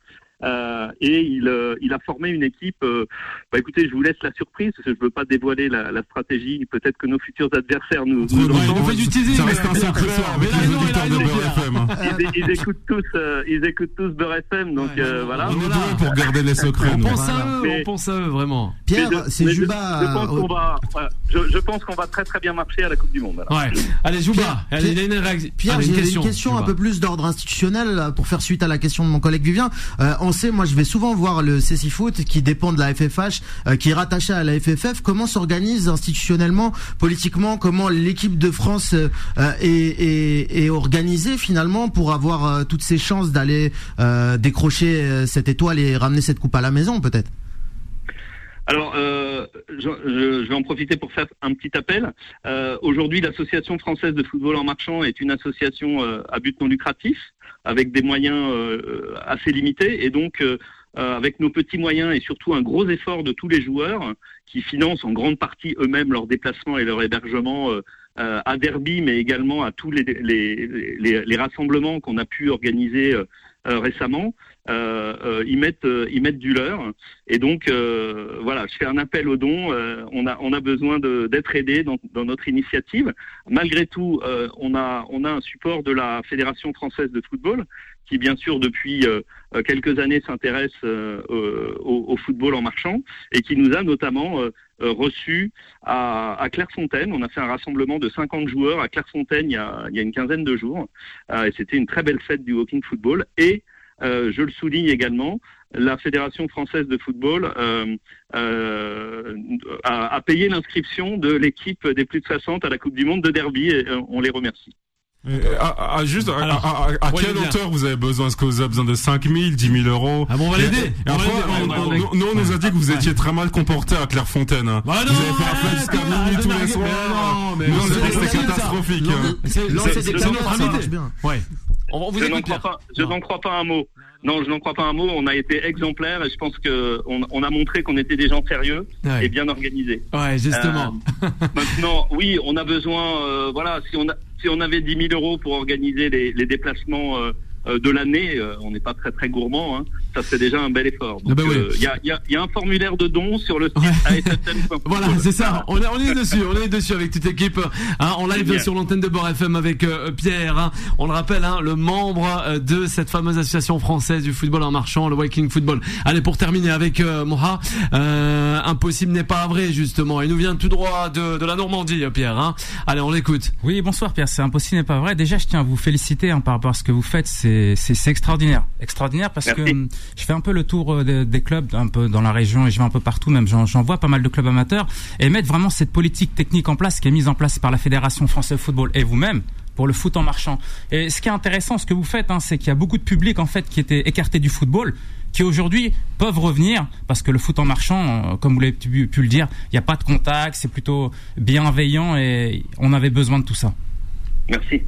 euh, et il, euh, il, a formé une équipe. Euh, bah, écoutez, je vous laisse la surprise parce que je veux pas dévoiler la, la stratégie. Peut-être que nos futurs adversaires nous. nous on fait du teasing. Ça reste un secret avec les auditeurs de Beurre FM. Hein. Ils, ils, écoutent tous, euh, ils écoutent tous Beurre FM, donc euh, voilà. On est doués pour garder les secrets. On pense à eux, on pense à eux vraiment. Pierre, c'est Juba. Je, je, pense qu'on va, je, je, pense qu'on va très très bien marcher à la Coupe du Monde. Ouais. Allez, Juba. Pierre, il a une. Pierre, j'ai une question un peu plus d'ordre institutionnel pour faire suite à la question de mon collègue Vivien. on sait, moi, je vais souvent voir le CC Foot qui dépend de la FFH, euh, qui est rattaché à la FFF. Comment s'organise institutionnellement, politiquement, comment l'équipe de France euh, est, est, organisée finalement pour avoir euh, toutes ces chances d'aller décrocher cette étoile et ramener cette coupe à la maison peut-être? Alors, euh, je, vais en profiter pour faire un petit appel. Euh, Aujourd'hui, l'Association française de football en marchand est une association euh, à but non lucratif, avec des moyens assez limités, et donc euh, avec nos petits moyens et surtout un gros effort de tous les joueurs qui financent en grande partie eux-mêmes leurs déplacements et leur hébergement euh, euh, à Derby, mais également à tous les, les, les, rassemblements qu'on a pu organiser récemment. ils mettent ils mettent du leur. Et donc voilà je fais un appel aux dons. On a on a besoin d'être aidé dans, dans, notre initiative. Malgré tout on a on a un support de la fédération française de football qui bien sûr depuis euh, euh, quelques années s'intéresse euh, au, football en marchant et qui nous a notamment reçus à, à, Clairefontaine. On a fait un rassemblement de 50 joueurs à Clairefontaine il y a, il y a une quinzaine de jours et c'était une très belle fête du walking football et je le souligne également, la Fédération française de football euh, a, a, payé l'inscription de l'équipe des plus de 60 à la Coupe du Monde de Derby et on les remercie. Euh, à, à, juste, à, à, quelle hauteur vous avez besoin? Est-ce que vous avez besoin de 5 000, 10 000 euros? Ah bon, on va l'aider. Nous, on nous a dit que vous étiez très mal comporté à Clairefontaine. Hein. Bah vous avez fait la fête jusqu'à minuit tous les soirs. Non, mais nous, on a dit que c'était catastrophique. C'est notre invité. Ouais. je n'en crois pas. Je n'en crois pas un mot. Non, je n'en crois pas un mot. On a été exemplaires et je pense que on, on a montré qu'on était des gens sérieux et bien organisés. Ouais, justement. Euh, maintenant, oui, on a besoin. Euh, voilà, si on a si on avait 10 000 euros pour organiser les, déplacements euh, de l'année, on n'est pas très très gourmand, hein, ça fait déjà un bel effort. Donc, ah bah il y, a, y, a, y, a, un formulaire de dons sur le site Voilà, c'est ça. On est, on est dessus, on est dessus avec toute l'équipe. Hein, on live sur l'antenne de Bord FM avec Pierre. Hein. On le rappelle, hein, le membre de cette fameuse association française du football en marchant, le Viking Football. Allez, pour terminer avec Moha, impossible n'est pas vrai justement. Il nous vient tout droit de, de la Normandie, Pierre. Hein. Allez, on l'écoute. Oui, bonsoir Pierre. C'est impossible n'est pas vrai. Déjà, je tiens à vous féliciter hein, par rapport à ce que vous faites. C'est c'est extraordinaire, extraordinaire parce que hum, je fais un peu le tour euh, des, clubs, un peu dans la région et je vais un peu partout. Même j'en vois pas mal de clubs amateurs et mettre vraiment cette politique technique en place qui est mise en place par la Fédération française de football et vous-même pour le foot en marchant. Et ce qui est intéressant, ce que vous faites, hein, c'est qu'il y a beaucoup de public en fait qui était écarté du football qui aujourd'hui peuvent revenir parce que le foot en marchant, euh, comme vous l'avez pu, le dire, il n'y a pas de contact, c'est plutôt bienveillant et on avait besoin de tout ça. Merci.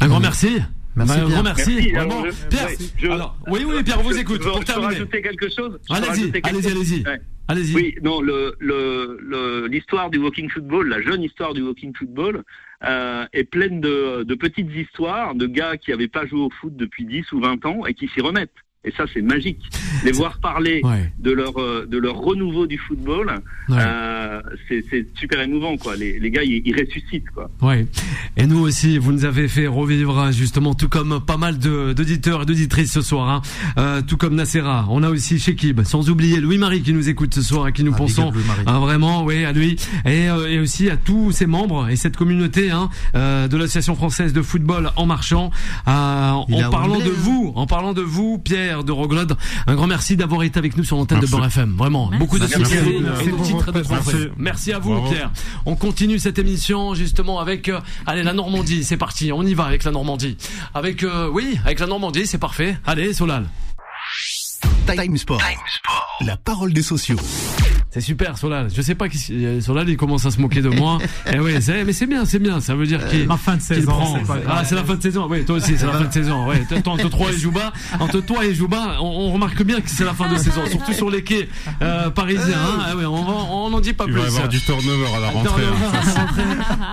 Un grand merci. Merci, un grand merci. Vraiment. Pierre, alors, oui, oui, Pierre, on vous écoute. Je, pour terminer. rajouter quelque chose Allez-y, allez-y, allez-y. Allez-y. Oui, non, l'histoire le, le, du walking football, la jeune histoire du walking football, euh, est pleine de, de, petites histoires de gars qui n'avaient pas joué au foot depuis 10 ou 20 ans et qui s'y remettent. Et ça, c'est magique. Les voir parler de leur euh, de leur renouveau du football, euh, c'est super émouvant, quoi. Les, les gars, ils, ils, ressuscitent, quoi. Ouais. Et nous aussi, vous nous avez fait revivre hein, justement, tout comme pas mal d'auditeurs et d'auditrices ce soir, hein. euh, tout comme Nacera. On a aussi Shekib, sans oublier Louis-Marie qui nous écoute ce soir et qui nous ah, pensons hein, vraiment, oui, à lui et, euh, et, aussi à tous ses membres et cette communauté hein, euh, de l'association française de football en marchant. en parlant de vous, en parlant de vous, Pierre de Roglod. Un grand merci d'avoir été avec nous sur l'antenne de Beurre FM. Vraiment, beaucoup de succès et Merci à vous, Pierre. On continue cette émission justement avec euh, allez la Normandie. C'est parti, on y va avec la Normandie. Avec euh, oui, avec la Normandie, c'est parfait. Allez, Solal. Time Sport. La parole des sociaux. C'est super, Solal. Je sais pas qui euh, Solal il commence à se moquer de moi. Et eh ouais, mais c'est bien, c'est bien. Ça veut dire qu'il la fin de saison. Ah, c'est la fin de saison. Oui, toi aussi, c'est la fin de saison. Ouais, entre toi et Jouba, entre toi et Jouba, on, on remarque bien que c'est la fin de saison, surtout sur les quais euh, parisiens. Hein. Ah ouais, on n'en dit pas il plus. Il va y avoir du turnover à la rentrée.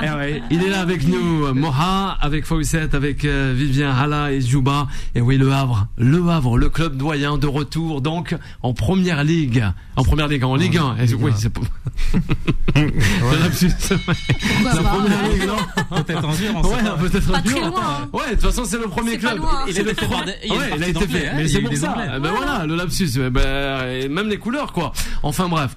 hein. ouais, il est là avec nous, Moha, avec Fawcett, avec euh, Vivien Hala et Jouba. Et oui, le Havre, le Havre, le club doyen de retour donc en première ligue, en première ligue, en Ligue 1 oui, c'est pas. ouais. la première ligue, non Peut-être en dur, Ouais, peut-être en dur. Hein. Ouais, de toute façon, c'est le premier club. Il, est fait il a été fait. Mais c'est pour ça. Ben voilà, le lapsus. Ben, même les couleurs, quoi. Enfin bref,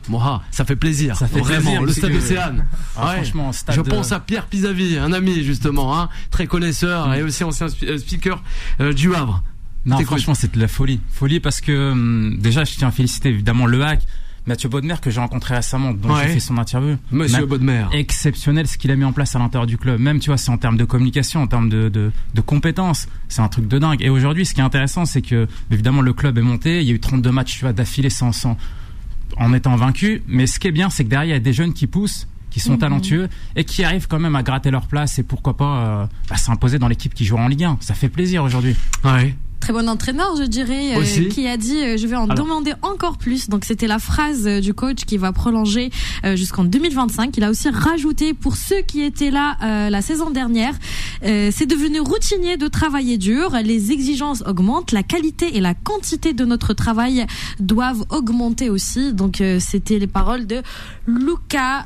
ça fait plaisir. Ça fait vraiment. Le stade Océane. Ah, franchement, Je pense à Pierre Pisavi, un ami justement, hein, très connaisseur et aussi ancien euh, speaker euh, du Havre. Non, franchement, c'est de la folie. Folie parce que hum, déjà, je tiens à féliciter évidemment le hack Mathieu Bodmer que j'ai rencontré récemment, dont j'ai fait son interview. Monsieur Bodmer. Exceptionnel ce qu'il a mis en place à l'intérieur du club. Même, tu vois, c'est en termes de communication, en termes de, de, de compétences. C'est un truc de dingue. Et aujourd'hui, ce qui est intéressant, c'est que, évidemment, le club est monté. Il y a eu 32 matchs, tu vois, d'affilée sans, sans, en étant vaincu. Mais ce qui est bien, c'est que derrière, il y a des jeunes qui poussent qui sont mhm. talentueux et qui arrivent quand même à gratter leur place et pourquoi pas euh, bah, s'imposer dans l'équipe qui joue en Ligue 1. Ça fait plaisir aujourd'hui. Ouais très bon entraîneur, je dirais, euh, qui a dit euh, je vais en demander encore plus. Donc c'était la phrase euh, du coach qui va prolonger jusqu'en 2025. Il a aussi rajouté pour ceux qui étaient là la saison dernière, c'est devenu routinier de travailler dur. Les exigences augmentent, la qualité et la quantité de notre travail doivent augmenter aussi. Donc c'était les paroles de Luca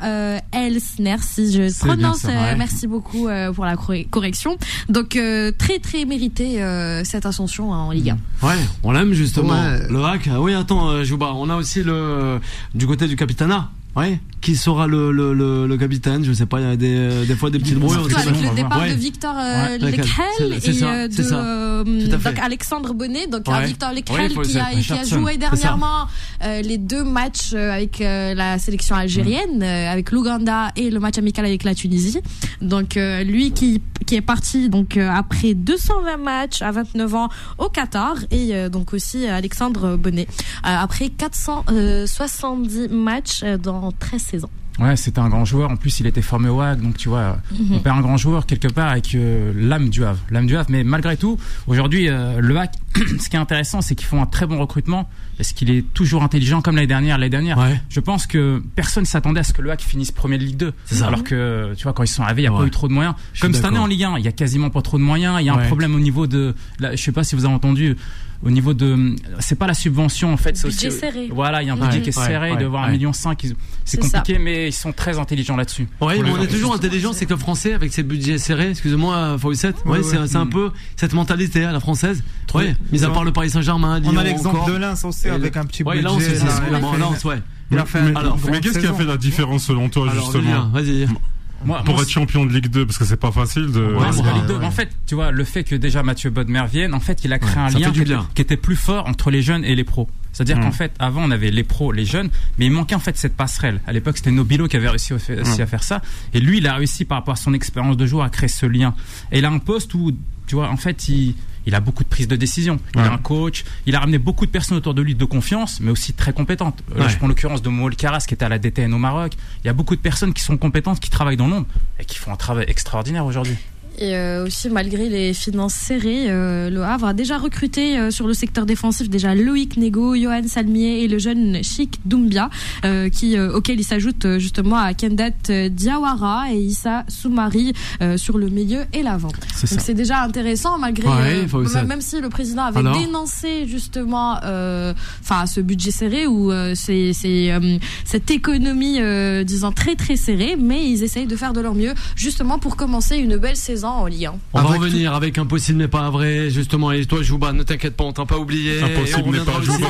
Elsner, si je prononce. merci beaucoup pour la correction. Donc très très mérité cette ascension en Ligue 1. Ouais, on l'aime justement. Le hack. Oui, attends, euh, Jouba, on a aussi le du côté du Capitana. Ouais. Qui sera le, le, le, le, capitaine Je sais pas, il y a des, des fois des petites brouilles. Avec le départ de Victor euh, Lecrel et euh, de euh, donc Alexandre Bonnet. Donc ouais. Victor Lecrel qui, a, qui a joué dernièrement euh, les deux matchs euh, avec la sélection algérienne, avec l'Ouganda et le match amical avec la Tunisie. Donc lui qui, qui est parti donc après 220 matchs à 29 ans au Qatar et donc aussi Alexandre Bonnet après 470 matchs dans 13 saisons. Ouais, c'était un grand joueur. En plus, il était formé au WAG, donc tu vois, mhm. on perd un grand joueur quelque part avec euh, l'âme du Havre, l'âme du Havre. Mais malgré tout, aujourd'hui, euh, le WAG, ce qui est intéressant, c'est qu'ils font un très bon recrutement parce qu'il est toujours intelligent comme l'année dernière. L'année dernière, je pense que personne s'attendait à ce que le WAG finisse premier de Ligue 2. Alors que, tu vois, quand ils sont arrivés, il n'y a pas eu trop de moyens. comme cette année en Ligue 1, il y a quasiment pas trop de moyens. Il y a un problème au niveau de, je sais pas si vous avez entendu au niveau de c'est pas la subvention en fait c'est budget serré. Voilà il y a un budget qui est serré de voir un million cinq c'est compliqué mais ils sont très intelligents là-dessus. Oui mais on est toujours intelligent c'est que le français avec ses budgets serrés excusez-moi Fawcett ouais, c'est un peu cette mentalité à la française. Oui mis à part le Paris Saint-Germain on a l'exemple de Lens aussi avec un petit budget ouais. a fait mais qu'est-ce qui a fait la différence selon toi justement pour être champion de Ligue 2 parce que c'est pas facile de en fait tu vois le fait que déjà Mathieu Bodmer vienne en fait il a créé un lien qui était, plus fort entre les jeunes et les pros. C'est-à-dire mm. qu'en fait avant on avait les pros les jeunes mais il manquait en fait cette passerelle. À l'époque c'était Nobilo qui avait réussi aussi mm. à faire ça. Et lui il a réussi par rapport à son expérience de joueur à créer ce lien. Et il a un poste où tu vois en fait il il a beaucoup de prise de décision. Il a un coach. Il a ramené beaucoup de personnes autour de lui de confiance, mais aussi très compétentes. Euh, je prends l'occurrence de Moul Karas qui était à la DTN au Maroc. Il y a beaucoup de personnes qui sont compétentes, qui travaillent dans l'ombre et qui font un travail extraordinaire aujourd'hui. Et euh, aussi, malgré les finances serrées, euh, le Havre a déjà recruté euh, sur le secteur défensif déjà Loïc Nego, Johan Salmier et le jeune Chic Doumbia, qui, auquel il s'ajoute justement à Kendat Diawara et Issa Soumari sur le milieu et l'avant. Donc c'est déjà intéressant, malgré même si le président avait dénoncé justement enfin ce budget serré ou c'est cette économie disons très très serrée, mais ils essayent de faire de leur mieux justement pour commencer une belle saison en lien. On va revenir avec Impossible n'est pas vrai, justement. Et toi, Jouba, ne t'inquiète pas, on t'a pas oublié. Impossible n'est pas Jouba,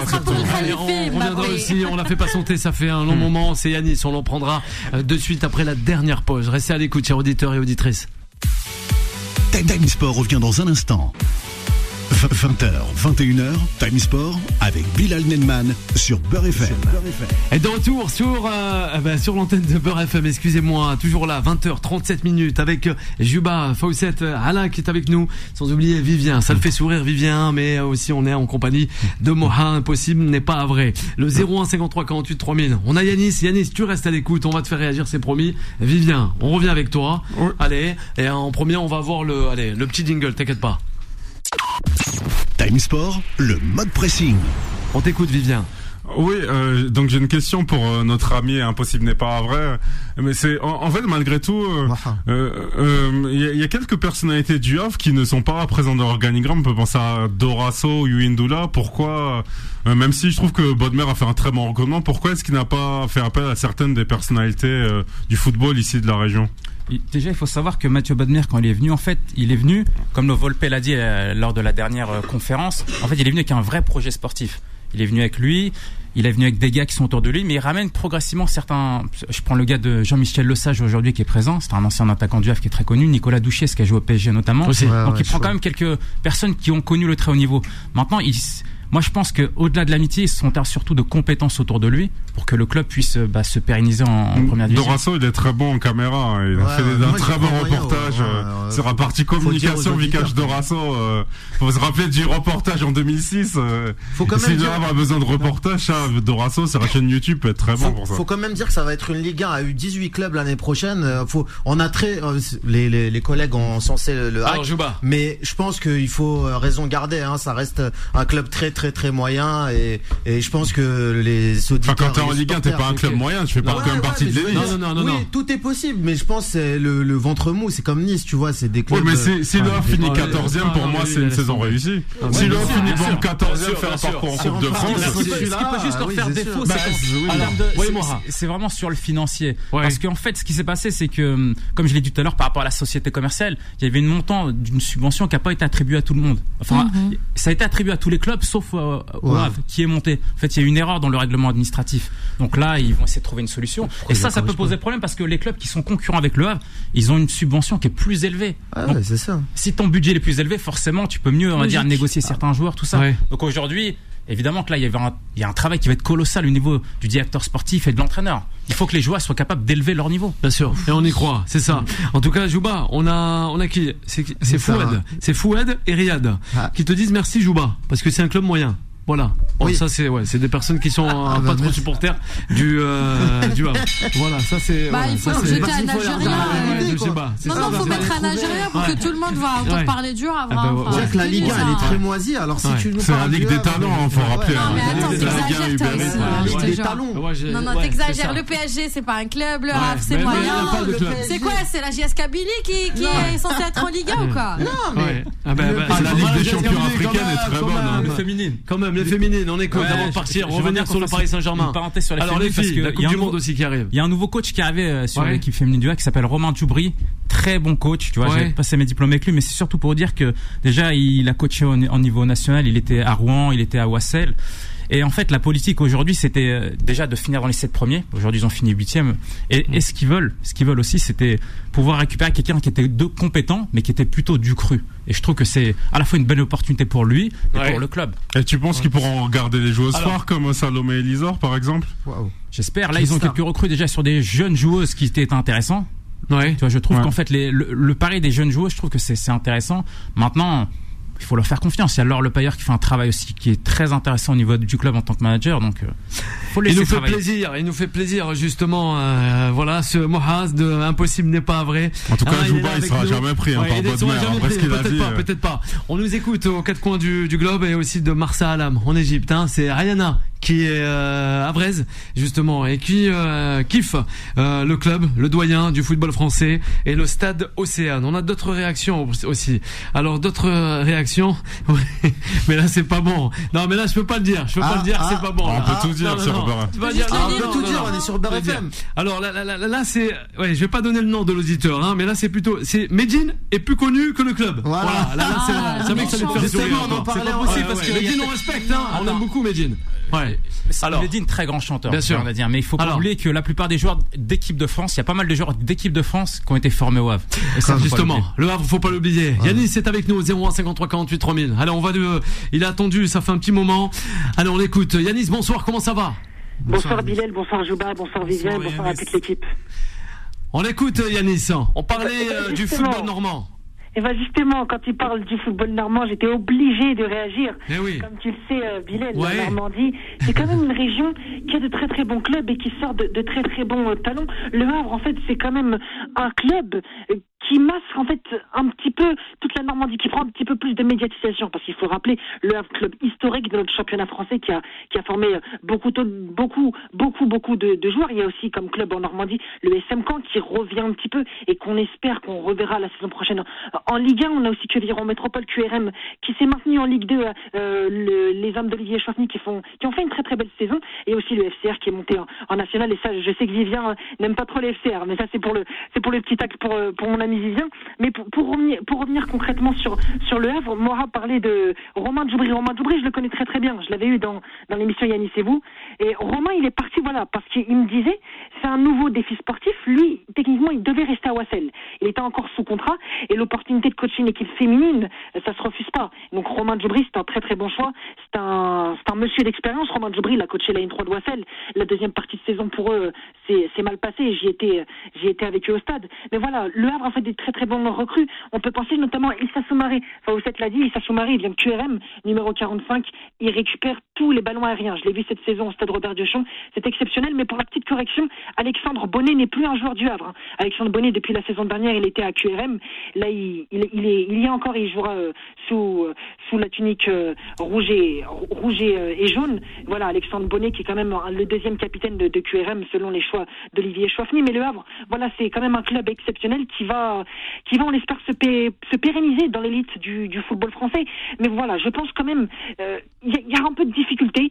On reviendra aussi, on l'a fait patienter, ça fait un long hmm. moment. C'est Yanis, on l'en prendra euh, de suite après la dernière pause. Restez à l'écoute, chers auditeurs et auditrices. Time Sport revient dans un instant. 20h, 21h, Time Sport avec Bilal Nenman sur Beurre FM. Et de retour sur, euh, bah, sur l'antenne de Beurre FM, excusez-moi, toujours là, 20h, 37 minutes avec Juba, Fawcett, Alain qui est avec nous, sans oublier Vivien. Ça le fait sourire Vivien, mais aussi on est en compagnie de Moha, impossible n'est pas vrai. Le 01 53 48 3000. On a Yanis, Yanis, tu restes à l'écoute, on va te faire réagir, c'est promis. Vivien, on revient avec toi. Allez, et en premier on va voir le, allez, le petit jingle, t'inquiète pas. Sport, le mode pressing. On t'écoute, Vivien. Oui, euh, donc j'ai une question pour euh, notre ami Impossible n'est pas vrai, mais c'est en, fait malgré tout, il euh, y, a quelques personnalités du Havre qui ne sont pas présentes dans l'organigramme. On peut penser à Dorasso, Yuindula. Pourquoi, même si je trouve que Bodmer a fait un très bon recrutement, pourquoi est-ce qu'il n'a pas fait appel à certaines des personnalités du football ici de la région? Déjà, il faut savoir que Mathieu Bodmer, quand il est venu, en fait, il est venu, comme le Volpe l'a dit euh, lors de la dernière euh, conférence, en fait, il est venu avec un vrai projet sportif. Il est venu avec lui, il est venu avec des gars qui sont autour de lui, mais il ramène progressivement certains. Je prends le gars de Jean-Michel Lesage aujourd'hui qui est présent, c'est un ancien attaquant du Havre qui est très connu, Nicolas Douchet, qui a joué au PSG notamment. Donc il prend quand même quelques personnes qui ont connu le très haut niveau. Maintenant, il moi, je pense qu'au-delà de l'amitié, ils sont surtout de compétences autour de lui pour que le club puisse euh, bah, se pérenniser en, première division. Dorasso, il est très bon en caméra. Hein. Il a fait un très bon reportage euh, sur la partie communication. Vikash Dorasso, euh, faut se rappeler du reportage en 2006. Euh, faut quand même dire... a besoin de reportage, hein, Dorasso sur la chaîne YouTube peut être très bon pour ça. Faut quand même dire que ça va être une Ligue 1 à eu 18 clubs l'année prochaine. Faut, on a très, les, les, les collègues ont censé le hack, mais je pense qu'il faut raison garder. Hein, ça reste un club très très très moyen et, et je pense que les auditeurs. Enfin, quand t'es en Ligue 1, t'es pas un club moyen, tu fais pas quand même partie de l'élite. Non, non, non, oui, tout est possible, mais je pense c'est le, le, ventre mou, c'est comme Nice, tu vois, c'est des clubs. Oui, mais si, si le finit 14e, pour moi, c'est une saison réussie. Si le finit bon 14e, faire un parcours en Coupe de France. Ce qui peut juste leur faire défaut, c'est vraiment sur le financier. Parce qu'en fait, ce qui s'est passé, c'est que, comme je l'ai dit tout à l'heure, par rapport à la société commerciale, il y avait une montant d'une subvention qui n'a pas été attribuée à tout le monde. Enfin, mhm. ça a été attribué à tous les clubs, sauf qui est monté. En fait, il y a une erreur dans le règlement administratif. Donc là, ils vont essayer de trouver une solution. Et ça, ça peut poser problème parce que les clubs qui sont concurrents avec le Havre, ils ont une subvention qui est plus élevée. Ah c'est ça. Si ton budget est plus élevé, forcément, tu peux mieux, on va dire, négocier certains joueurs, tout ça. Donc aujourd'hui, évidemment que là, il y, a un, il y a un travail qui va être colossal au niveau du directeur sportif et de l'entraîneur. Il faut que les joueurs soient capables d'élever leur niveau. Bien sûr. Et on y croit, c'est ça. En tout cas, Jouba, on a, on a qui? C'est Fouad. C'est Fouad et Riyad ah. qui te disent merci Jouba parce que c'est un club moyen. Voilà. oui. ça c'est ouais, c'est des personnes qui sont ah, pas bah, trop supporters du euh, du Havre. Voilà, ça c'est. Bah, il faut jeter un Algérien. Non, non, faut mettre un Algérien pour que tout le monde va entendre parler du Havre. Ah, bah, hein. que la Ligue 1 elle est très moisie. Alors si tu nous C'est la Ligue des talents, il hein, faut rappeler. Non mais attends, t'exagères aussi. Des talons. Non non, t'exagères. Le PSG c'est pas un club, le Havre c'est moyen. C'est quoi C'est la JS Kabylie qui est censée être en Ligue 1 ou quoi? Non mais la Ligue des champions africaine est très bonne. Hein. Les féminines. Quand même les féminines. On est avant de partir. Revenir sur le Paris Saint-Germain. Parenthèse sur les Alors les filles, la Coupe du Monde aussi qui arrive. Il y a un nouveau coach qui est arrivé euh, sur l'équipe féminine du A qui s'appelle Romain Djoubri. Très bon coach. Tu vois, j'ai passé mes diplômes avec lui, mais c'est surtout pour dire que déjà il a coaché au niveau national. Il était à Rouen, il était à Wassel. Et en fait, la politique aujourd'hui, c'était euh, déjà de finir dans les sept premiers. Aujourd'hui, ils ont fini huitième. Et, et ce qu'ils veulent, ce qu'ils veulent aussi, c'était pouvoir récupérer quelqu'un qui était de compétent, mais qui était plutôt du cru. Et je trouve que c'est à la fois une belle opportunité pour lui et pour le club. Et tu penses qu'ils pourront garder les joueuses phares comme Salomé Elisor, par exemple? J'espère. Là, ils ont quelques recrues déjà sur des jeunes joueuses qui étaient intéressants. Ouais. Tu vois, je trouve qu'en fait, les, le, le pari des jeunes joueuses, je trouve que c'est intéressant. Maintenant, il faut leur faire confiance. Il y a Laure Le Payeur qui fait un travail aussi qui est très intéressant au niveau du club en tant que manager. Donc, euh, faut il nous fait plaisir. Il nous fait plaisir justement. Euh, voilà, ce Mohaz de impossible n'est pas vrai. En tout cas, ah, Jouba, il, sera jamais pris hein, par Peut-être pas, peut-être pas. On nous écoute aux quatre coins du, du globe et aussi de Marsa Alam en Égypte. Hein. C'est Ayana qui est euh, à Brest justement et qui euh, kiffe euh, le club, le doyen du football français et le stade Océane. On a d'autres réactions aussi. Alors d'autres réactions, mais là c'est pas bon. Non mais là je peux pas le dire. Je peux pas le dire, c'est pas bon. On peut tout dire sur. Tu dire, on peut tout dire. On est sur Beurre FM. Alors là, là, là, là c'est, ouais, je vais pas donner le nom de l'auditeur, hein, mais là c'est plutôt, c'est Medine est plus connu que le club. Voilà. Là, là, c'est, que ça lui fait sourire. On en parlait aussi parce que Medine on respecte, hein. On aime beaucoup Medine. Ouais. Alors, Medine, très grand chanteur. Bien sûr. On va dire. Mais il faut pas oublier que la plupart des joueurs d'équipe de France, il y a pas mal de joueurs d'équipe de France qui ont été formés au Havre. Et ça, justement, le Havre, faut pas l'oublier. Yanis est avec nous, 01 53 48 3000. Allez, on va de, il a attendu, ça fait un petit moment. Allez, on l'écoute. Yanis, bonsoir, comment ça va? Bonsoir, Bilal, bonsoir Jouba, bonsoir Vivien, bonsoir, à toute l'équipe. On écoute Yanis, on parlait euh, du football normand. Et bien justement, quand tu parles du football normand, j'étais obligé de réagir. Eh Comme tu le sais, euh, Bilal, la Normandie, c'est quand même une région qui a de très très bons clubs et qui sort de, de très très bons euh, talents. Le Havre, en fait, c'est quand même un club euh, qui masque en fait un petit peu toute la Normandie, qui prend un petit peu plus de médiatisation, parce qu'il faut rappeler le Havre club historique de notre championnat français qui a qui a formé beaucoup beaucoup beaucoup beaucoup de, de joueurs. Il y a aussi comme club en Normandie le SM Caen qui revient un petit peu et qu'on espère qu'on reverra la saison prochaine en Ligue 1. On a aussi en Métropole QRM qui s'est maintenu en Ligue 2. Euh, le, les hommes d'Olivier Chouafny qui qui ont fait une très très belle saison et aussi le FCR qui est monté en, national. Et ça, je sais que Vivien n'aime pas trop le FCR, mais ça c'est pour le c'est pour le petit acte pour pour mon ami mais pour, pour, revenir, concrètement sur, sur le Havre, Mora parlait de Romain Djoubri. Romain Djoubri, je le connais très très bien. Je l'avais eu dans, dans l'émission Yannis et vous. Et Romain, il est parti, voilà, parce qu'il me disait, c'est un nouveau défi sportif. Lui, techniquement, il devait rester à Wassel. Il était encore sous contrat et l'opportunité de coacher une équipe féminine, ça se refuse pas. Donc Romain Djoubri, c'est un très très bon choix. C'est un, c'est un monsieur d'expérience. Romain Djoubri, il a coaché la N3 de Wassel. La deuxième partie de saison pour eux, c'est, mal passé. J'y étais, j'y étais avec eux au stade. Mais voilà, le Havre a fait des très très bons recrues. On peut penser notamment à Issa Soumaré. Enfin, vous l'a dit, Issa Soumaré, il vient de QRM, numéro 45. Il récupère tous les ballons aériens. Je l'ai vu cette saison au stade Robert Duchamp. C'est exceptionnel. Mais pour la petite correction, Alexandre Bonnet n'est plus un joueur du Havre. Hein. Alexandre Bonnet, depuis la saison dernière, il était à QRM. Là, il, il, y a encore, il jouera euh, sous, euh, sous la tunique euh, rouge, et, rouge et, jaune. Voilà, Alexandre Bonnet, qui est quand même le deuxième capitaine de, QRM selon les choix d'Olivier Chouafny. Mais le Havre, voilà, c'est quand même un club exceptionnel qui va, qui va, on espère, se, se pérenniser dans l'élite du, football français. Mais voilà, je pense quand même, il y, y, a un peu de difficulté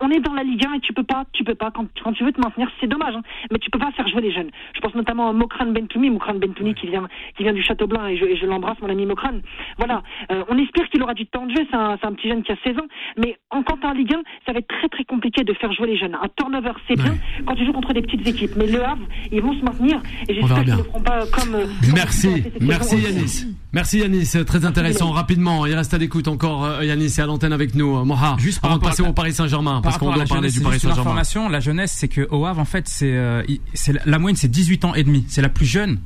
on est dans la Ligue 1 et tu peux pas, tu peux pas, quand, quand tu veux te maintenir, c'est dommage, hein, mais tu peux pas faire jouer les jeunes. Je pense notamment à Mokran Bentoumi, Mokran Bentoumi qui vient, qui vient du Château Blanc et je, je l'embrasse, mon ami Mokran. Voilà, euh, on espère qu'il aura du temps de jeu, c'est un, un, petit jeune qui a 16 ans, mais en quand en Ligue 1, ça va être très très compliqué de faire jouer les jeunes. Un turnover, c'est bien quand tu joues contre des petites équipes, mais le Havre, ils vont se maintenir et j'espère qu'ils ne feront pas comme. Euh, merci, merci Yanis. Merci Yanis, très intéressant. Rapidement, il reste à l'écoute encore euh, Yanis. Et à l'antenne avec nous, Moha. Juste avant de passer au Paris Saint-Germain, parce qu'on doit parler du L'information, la jeunesse, c'est que au Havre, en fait, c'est, euh, la moyenne, c'est 18 ans et demi. C'est la plus jeune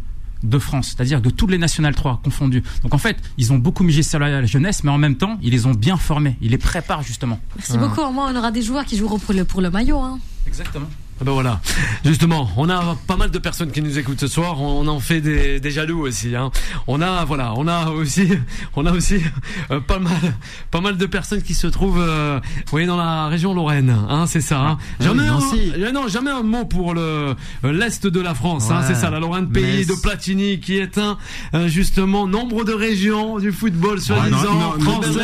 de France, c'est-à-dire de toutes les nationales 3 confondues. Donc en fait, ils ont beaucoup misé sur la jeunesse, mais en même temps, ils les ont bien formés. Ils les préparent justement. Merci beaucoup. Au moins, on aura des joueurs qui joueront pour le, pour le maillot. Hein. Exactement. Ah ben voilà. Justement, on a pas mal de personnes qui nous écoutent ce soir. On en fait des, des jaloux aussi. Hein. On a voilà, on a aussi, on a aussi euh, pas mal, pas mal de personnes qui se trouvent, euh, vous voyez, dans la région Lorraine. Hein, c'est ça. Hein. Ah jamais un, non, jamais un mot pour le euh, l'est de la France. Hein, c'est ça, la Lorraine, pays de Platini, qui est un justement nombre de régions du football soi-disant françaises.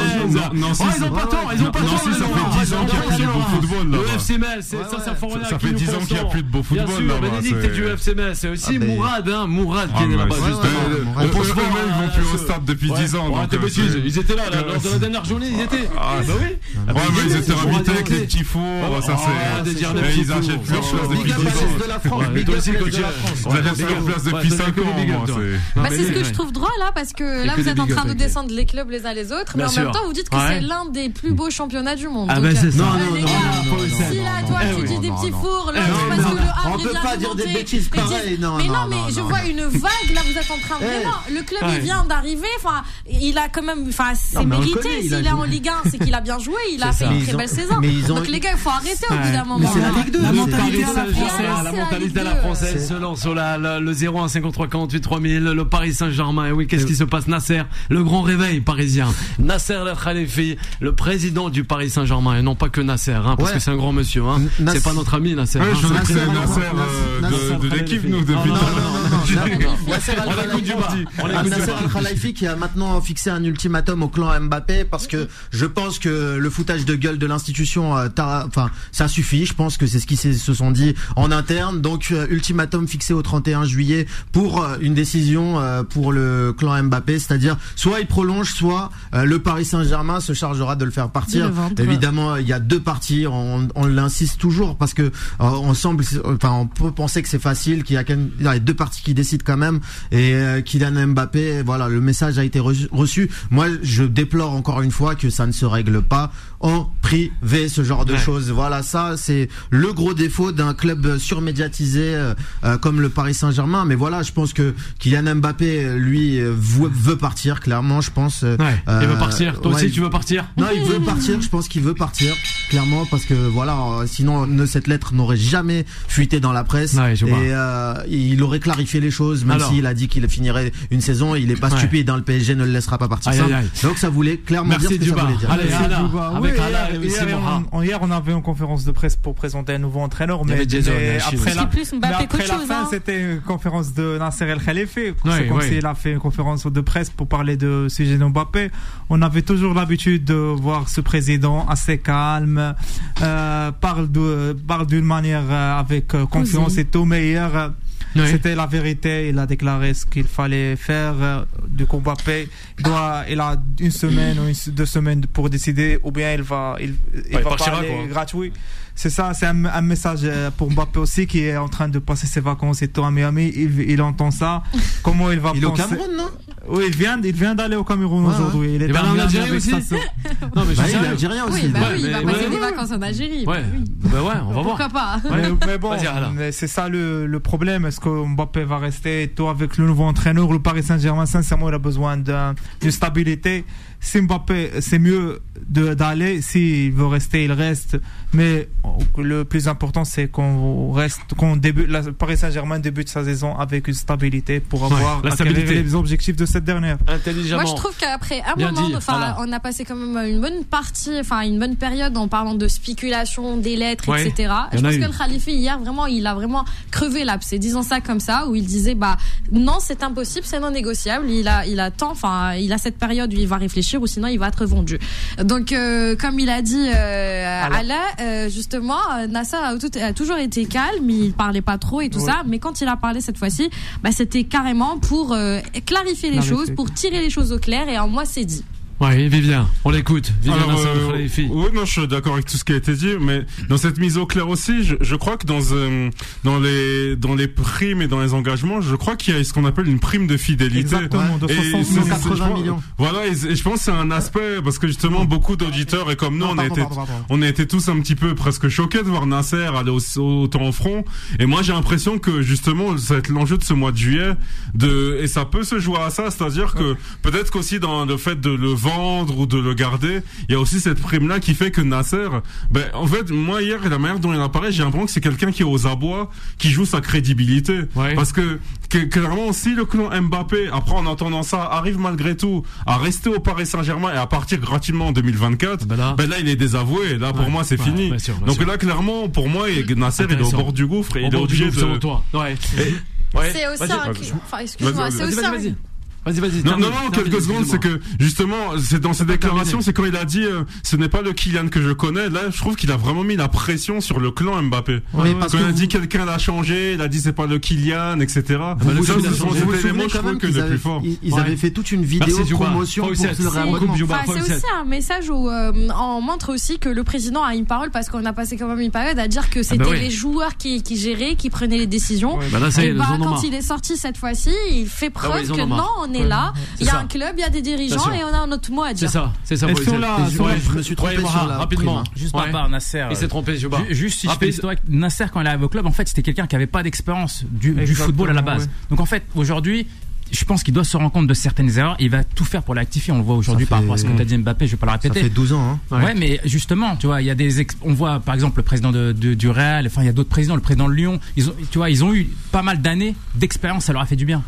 Non, oh, ils ont pas tort, ils ont pas tort. Ça fait 10 ans qu'il y a plus de football. Le FC Metz, ça, ça fait disons qu'il n'y a plus de beau football. Bien sûr, Bénédicte est du FC Metz. C'est aussi ah, Mourad, hein, Mourad qui est là-bas, justement. On pense pas, ils vont plus au stade depuis 10 ans. Euh, ils étaient là, lors de la dernière journée, ils étaient. Ah, bah oui. Ouais, mais ils étaient invités avec les petits fours, ça c'est. Ils achètent plus leur place depuis 10 ans. de la France. Toi aussi, coach. Ils achètent plus leur place depuis 5 ans. Bah, c'est ce que je trouve droit là, parce que là, vous êtes en train de descendre les clubs les uns les autres, mais en même temps, vous dites que c'est l'un des plus beaux championnats du monde. Ah, bah c'est ça. Non, non, non. Si là, toi, tu dis des petits fours, là, parce que le on peut pas dire des bêtises pareilles, non. Mais non, mais je vois une vague, là, vous êtes en train vraiment. Le club, il vient d'arriver, enfin, il a quand même, enfin, c'est mérité. S'il est en Ligue 1, c'est qu'il a bien joué, il a fait une très belle saison. Donc les gars, il faut arrêter au bout d'un moment. c'est la Ligue 2. La mentalité la mentalité à la française se lance le 0 53 48 3000, le Paris Saint-Germain. Et oui, qu'est-ce qui se passe, Nasser Le grand réveil parisien. Nasser El Khalifi, le président du Paris Saint-Germain, et non pas que Nasser, hein, parce que c'est un grand monsieur. Hein. C'est pas notre ami Nasser. Nasser de, l'équipe, nous, depuis Nasser Al-Khalifi qui a maintenant fixé un ultimatum au clan Mbappé parce que je pense que le foutage de gueule de l'institution, enfin, ça suffit. Je pense que c'est ce qu'ils se sont dit en interne. Donc, ultimatum fixé au 31 juillet pour une décision pour le clan Mbappé, c'est-à-dire soit il prolonge, soit le Paris Saint-Germain se chargera de le faire partir. Évidemment, il y a deux parties. On, on l'insiste toujours parce que on semble, enfin, on peut penser que c'est facile, qu'il y a il y deux parties qui décident quand même, et euh, Kylian Mbappé, voilà, le message a été reçu. Moi, je déplore encore une fois que ça ne se règle pas en privé, ce genre de choses. Voilà, ça, c'est le gros défaut d'un club surmédiatisé euh, euh, comme le Paris Saint-Germain. Mais voilà, je pense que Kylian Mbappé, lui, veut, partir, clairement, je pense. Ouais, il veut partir. Toi aussi, tu veux partir Non, il veut partir. Je pense qu'il veut partir, clairement, parce que voilà, sinon, cette lettre n'aurait jamais fuité dans la presse et euh, il aurait clarifié les choses même s'il a dit qu'il finirait une saison il est pas stupide dans hein, le PSG ne le laissera pas partir donc ça voulait clairement dire ce que ça voulait dire Allez, hier, on avait une conférence de presse pour présenter un nouveau entraîneur mais, après la, après la fin hein. c'était une conférence de Nasser El Khalifi. C'est comme s'il a fait une conférence de presse pour parler de sujet Mbappé. On avait toujours l'habitude de voir ce président assez calme euh, parle d'une manière euh, avec confiance et tout, mais hier, c'était la vérité. Il a déclaré ce qu'il fallait faire euh, du combat paix. Il, doit, il a une semaine ou deux semaines pour décider, ou bien il va, il, il, va parler gratuit. C'est ça, c'est un, message euh, pour Mbappé aussi qui est en train de passer ses vacances et tout à Miami. Il, entend ça. Comment il va Il est au Cameroun, non? Oui, il vient, il vient d'aller au Cameroun aujourd'hui. Il est en Algérie aussi. non, mais bah, il est algérien aussi. Oui, bah oui, il va passer des vacances en Algérie. Ouais, bah ouais, on va voir. Pourquoi pas Mais, bon, c'est ça le, problème. Est-ce que Mbappé va rester tout avec le nouveau entraîneur Le Paris Saint-Germain, sincèrement, il a besoin d'une stabilité si Mbappé, c'est mieux d'aller. S'il veut rester, il reste. Mais le plus important, c'est qu'on reste, qu'on débute, la Paris Saint-Germain débute sa saison avec une stabilité pour avoir les objectifs de cette dernière. Moi, je trouve qu'après un moment, enfin, on a passé quand même une bonne partie, enfin, une bonne période en parlant de spéculation, des lettres, etc. Je pense que le Khalifi, hier, vraiment, il a vraiment crevé l'abcès, disons ça comme ça, où il disait, bah, non, c'est impossible, c'est non négociable. Il a, il a tant, enfin, il a cette période où il va réfléchir ou sinon il va être vendu. Donc, euh, comme il a dit euh, euh, justement, Nasser a, toujours été calme, il parlait pas trop et tout ça, mais quand il a parlé cette fois-ci, bah, c'était carrément pour clarifier les choses, pour tirer les choses au clair et en moi c'est dit. Oui, Vivien, on l'écoute. Vivien euh, oui, non, je suis d'accord avec tout ce qui a été dit, mais dans cette mise au clair aussi, je, je crois que dans euh, dans les dans les primes et dans les engagements, je crois qu'il y a ce qu'on appelle une prime de fidélité. Exactement, de 80 millions. Voilà, et, je pense que c'est un aspect parce que justement beaucoup d'auditeurs et comme nous, on a été on a été tous un petit peu presque choqués de voir Nasser aller autant au front. Et moi, j'ai l'impression que justement, ça va être l'enjeu de ce mois de juillet, de et ça peut se jouer à ça, c'est-à-dire que peut-être qu'aussi dans le fait de le vendre ou de le garder. Il y a aussi cette prime-là qui fait que Nasser, ben, en fait, moi hier, la manière dont il apparaît, j'ai l'impression que c'est quelqu'un qui est aux abois, qui joue sa crédibilité. Parce que, clairement, si le clan Mbappé, après en entendant ça, arrive malgré tout à rester au Paris Saint-Germain et à partir gratuitement en 202024, ben là, ben là il est désavoué. Là, pour moi, c'est fini. Donc là, clairement, pour moi, Nasser, il est au bord du gouffre et il est obligé de... Toi. Ouais. C'est aussi un... Enfin, excuse-moi, c'est aussi Vas-y, vas-y. Non, non, non, quelques secondes, c'est que justement, c'est dans ses déclarations, c'est quand il a dit, euh, ce n'est pas le Kylian que je connais. Là, je trouve qu'il a vraiment mis la pression sur le clan Mbappé. Oui, parce quand il a dit quelqu'un l'a changé, il a dit c'est pas le Kylian, etc. Vous vous souvenez quand même qu'ils avaient, ils avaient fait toute une vidéo promotion pour C'est aussi un message où euh, on montre aussi que le président a une parole parce qu'on a passé quand même une période à dire que ah bah c'était les joueurs qui géraient, qui prenaient les décisions. Bah et bah, quand il est sorti cette fois-ci, il fait ah preuve que non, on est là. Il y a un club, il y a des dirigeants et on a un autre mot à dire. C'est ça, c'est ça. Je me suis trompé rapidement. Juste par rapport Nasser. Il s'est trompé, Juba. Juste si je fais l'historique, Nasser quand il arrive au club, en fait, c'était quelqu'un qui n'avait pas d'expérience du football à la base. Donc en fait, aujourd'hui, je pense qu'il doit se rendre compte de certaines erreurs. Il va tout faire pour l'actifier. On le voit aujourd'hui par rapport à ce que tu as dit Mbappé. Je vais pas le répéter. Ça fait 12 ans. Hein. Ouais. mais justement, tu vois, il y a des, on voit par exemple le président de, du Real. Enfin, il y a d'autres présidents. Le président de Lyon. Ils ont, tu vois, ils ont eu pas mal d'années d'expérience. Ça leur a fait du bien.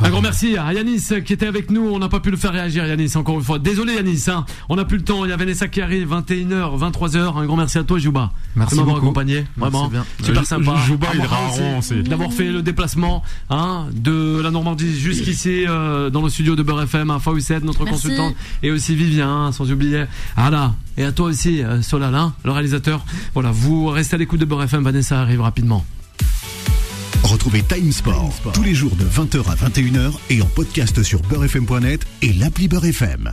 Un grand merci à Yanis qui était avec nous. On n'a pas pu le faire réagir, Yanis, encore une fois. Désolé, Yanis. Hein. On n'a plus le temps. Il y a Vanessa qui arrive, 21h, 23h. Un grand merci à toi, Jouba. Merci de m'avoir accompagné. Vraiment. Super euh, sympa. Jouba, il D'avoir fait le déplacement hein, de la Normandie jusqu'ici. Euh, dans le studio de Beurre FM, à Fawcett, notre consultante, et aussi Vivien, sans oublier Anna, et à toi aussi, euh, Solal, hein, le réalisateur. Voilà, vous restez à l'écoute de Beurre FM, Vanessa arrive rapidement. Retrouvez Time Sport, tous les jours de 20h à 21h et en podcast sur beurrefm.net et l'appli Beurre FM.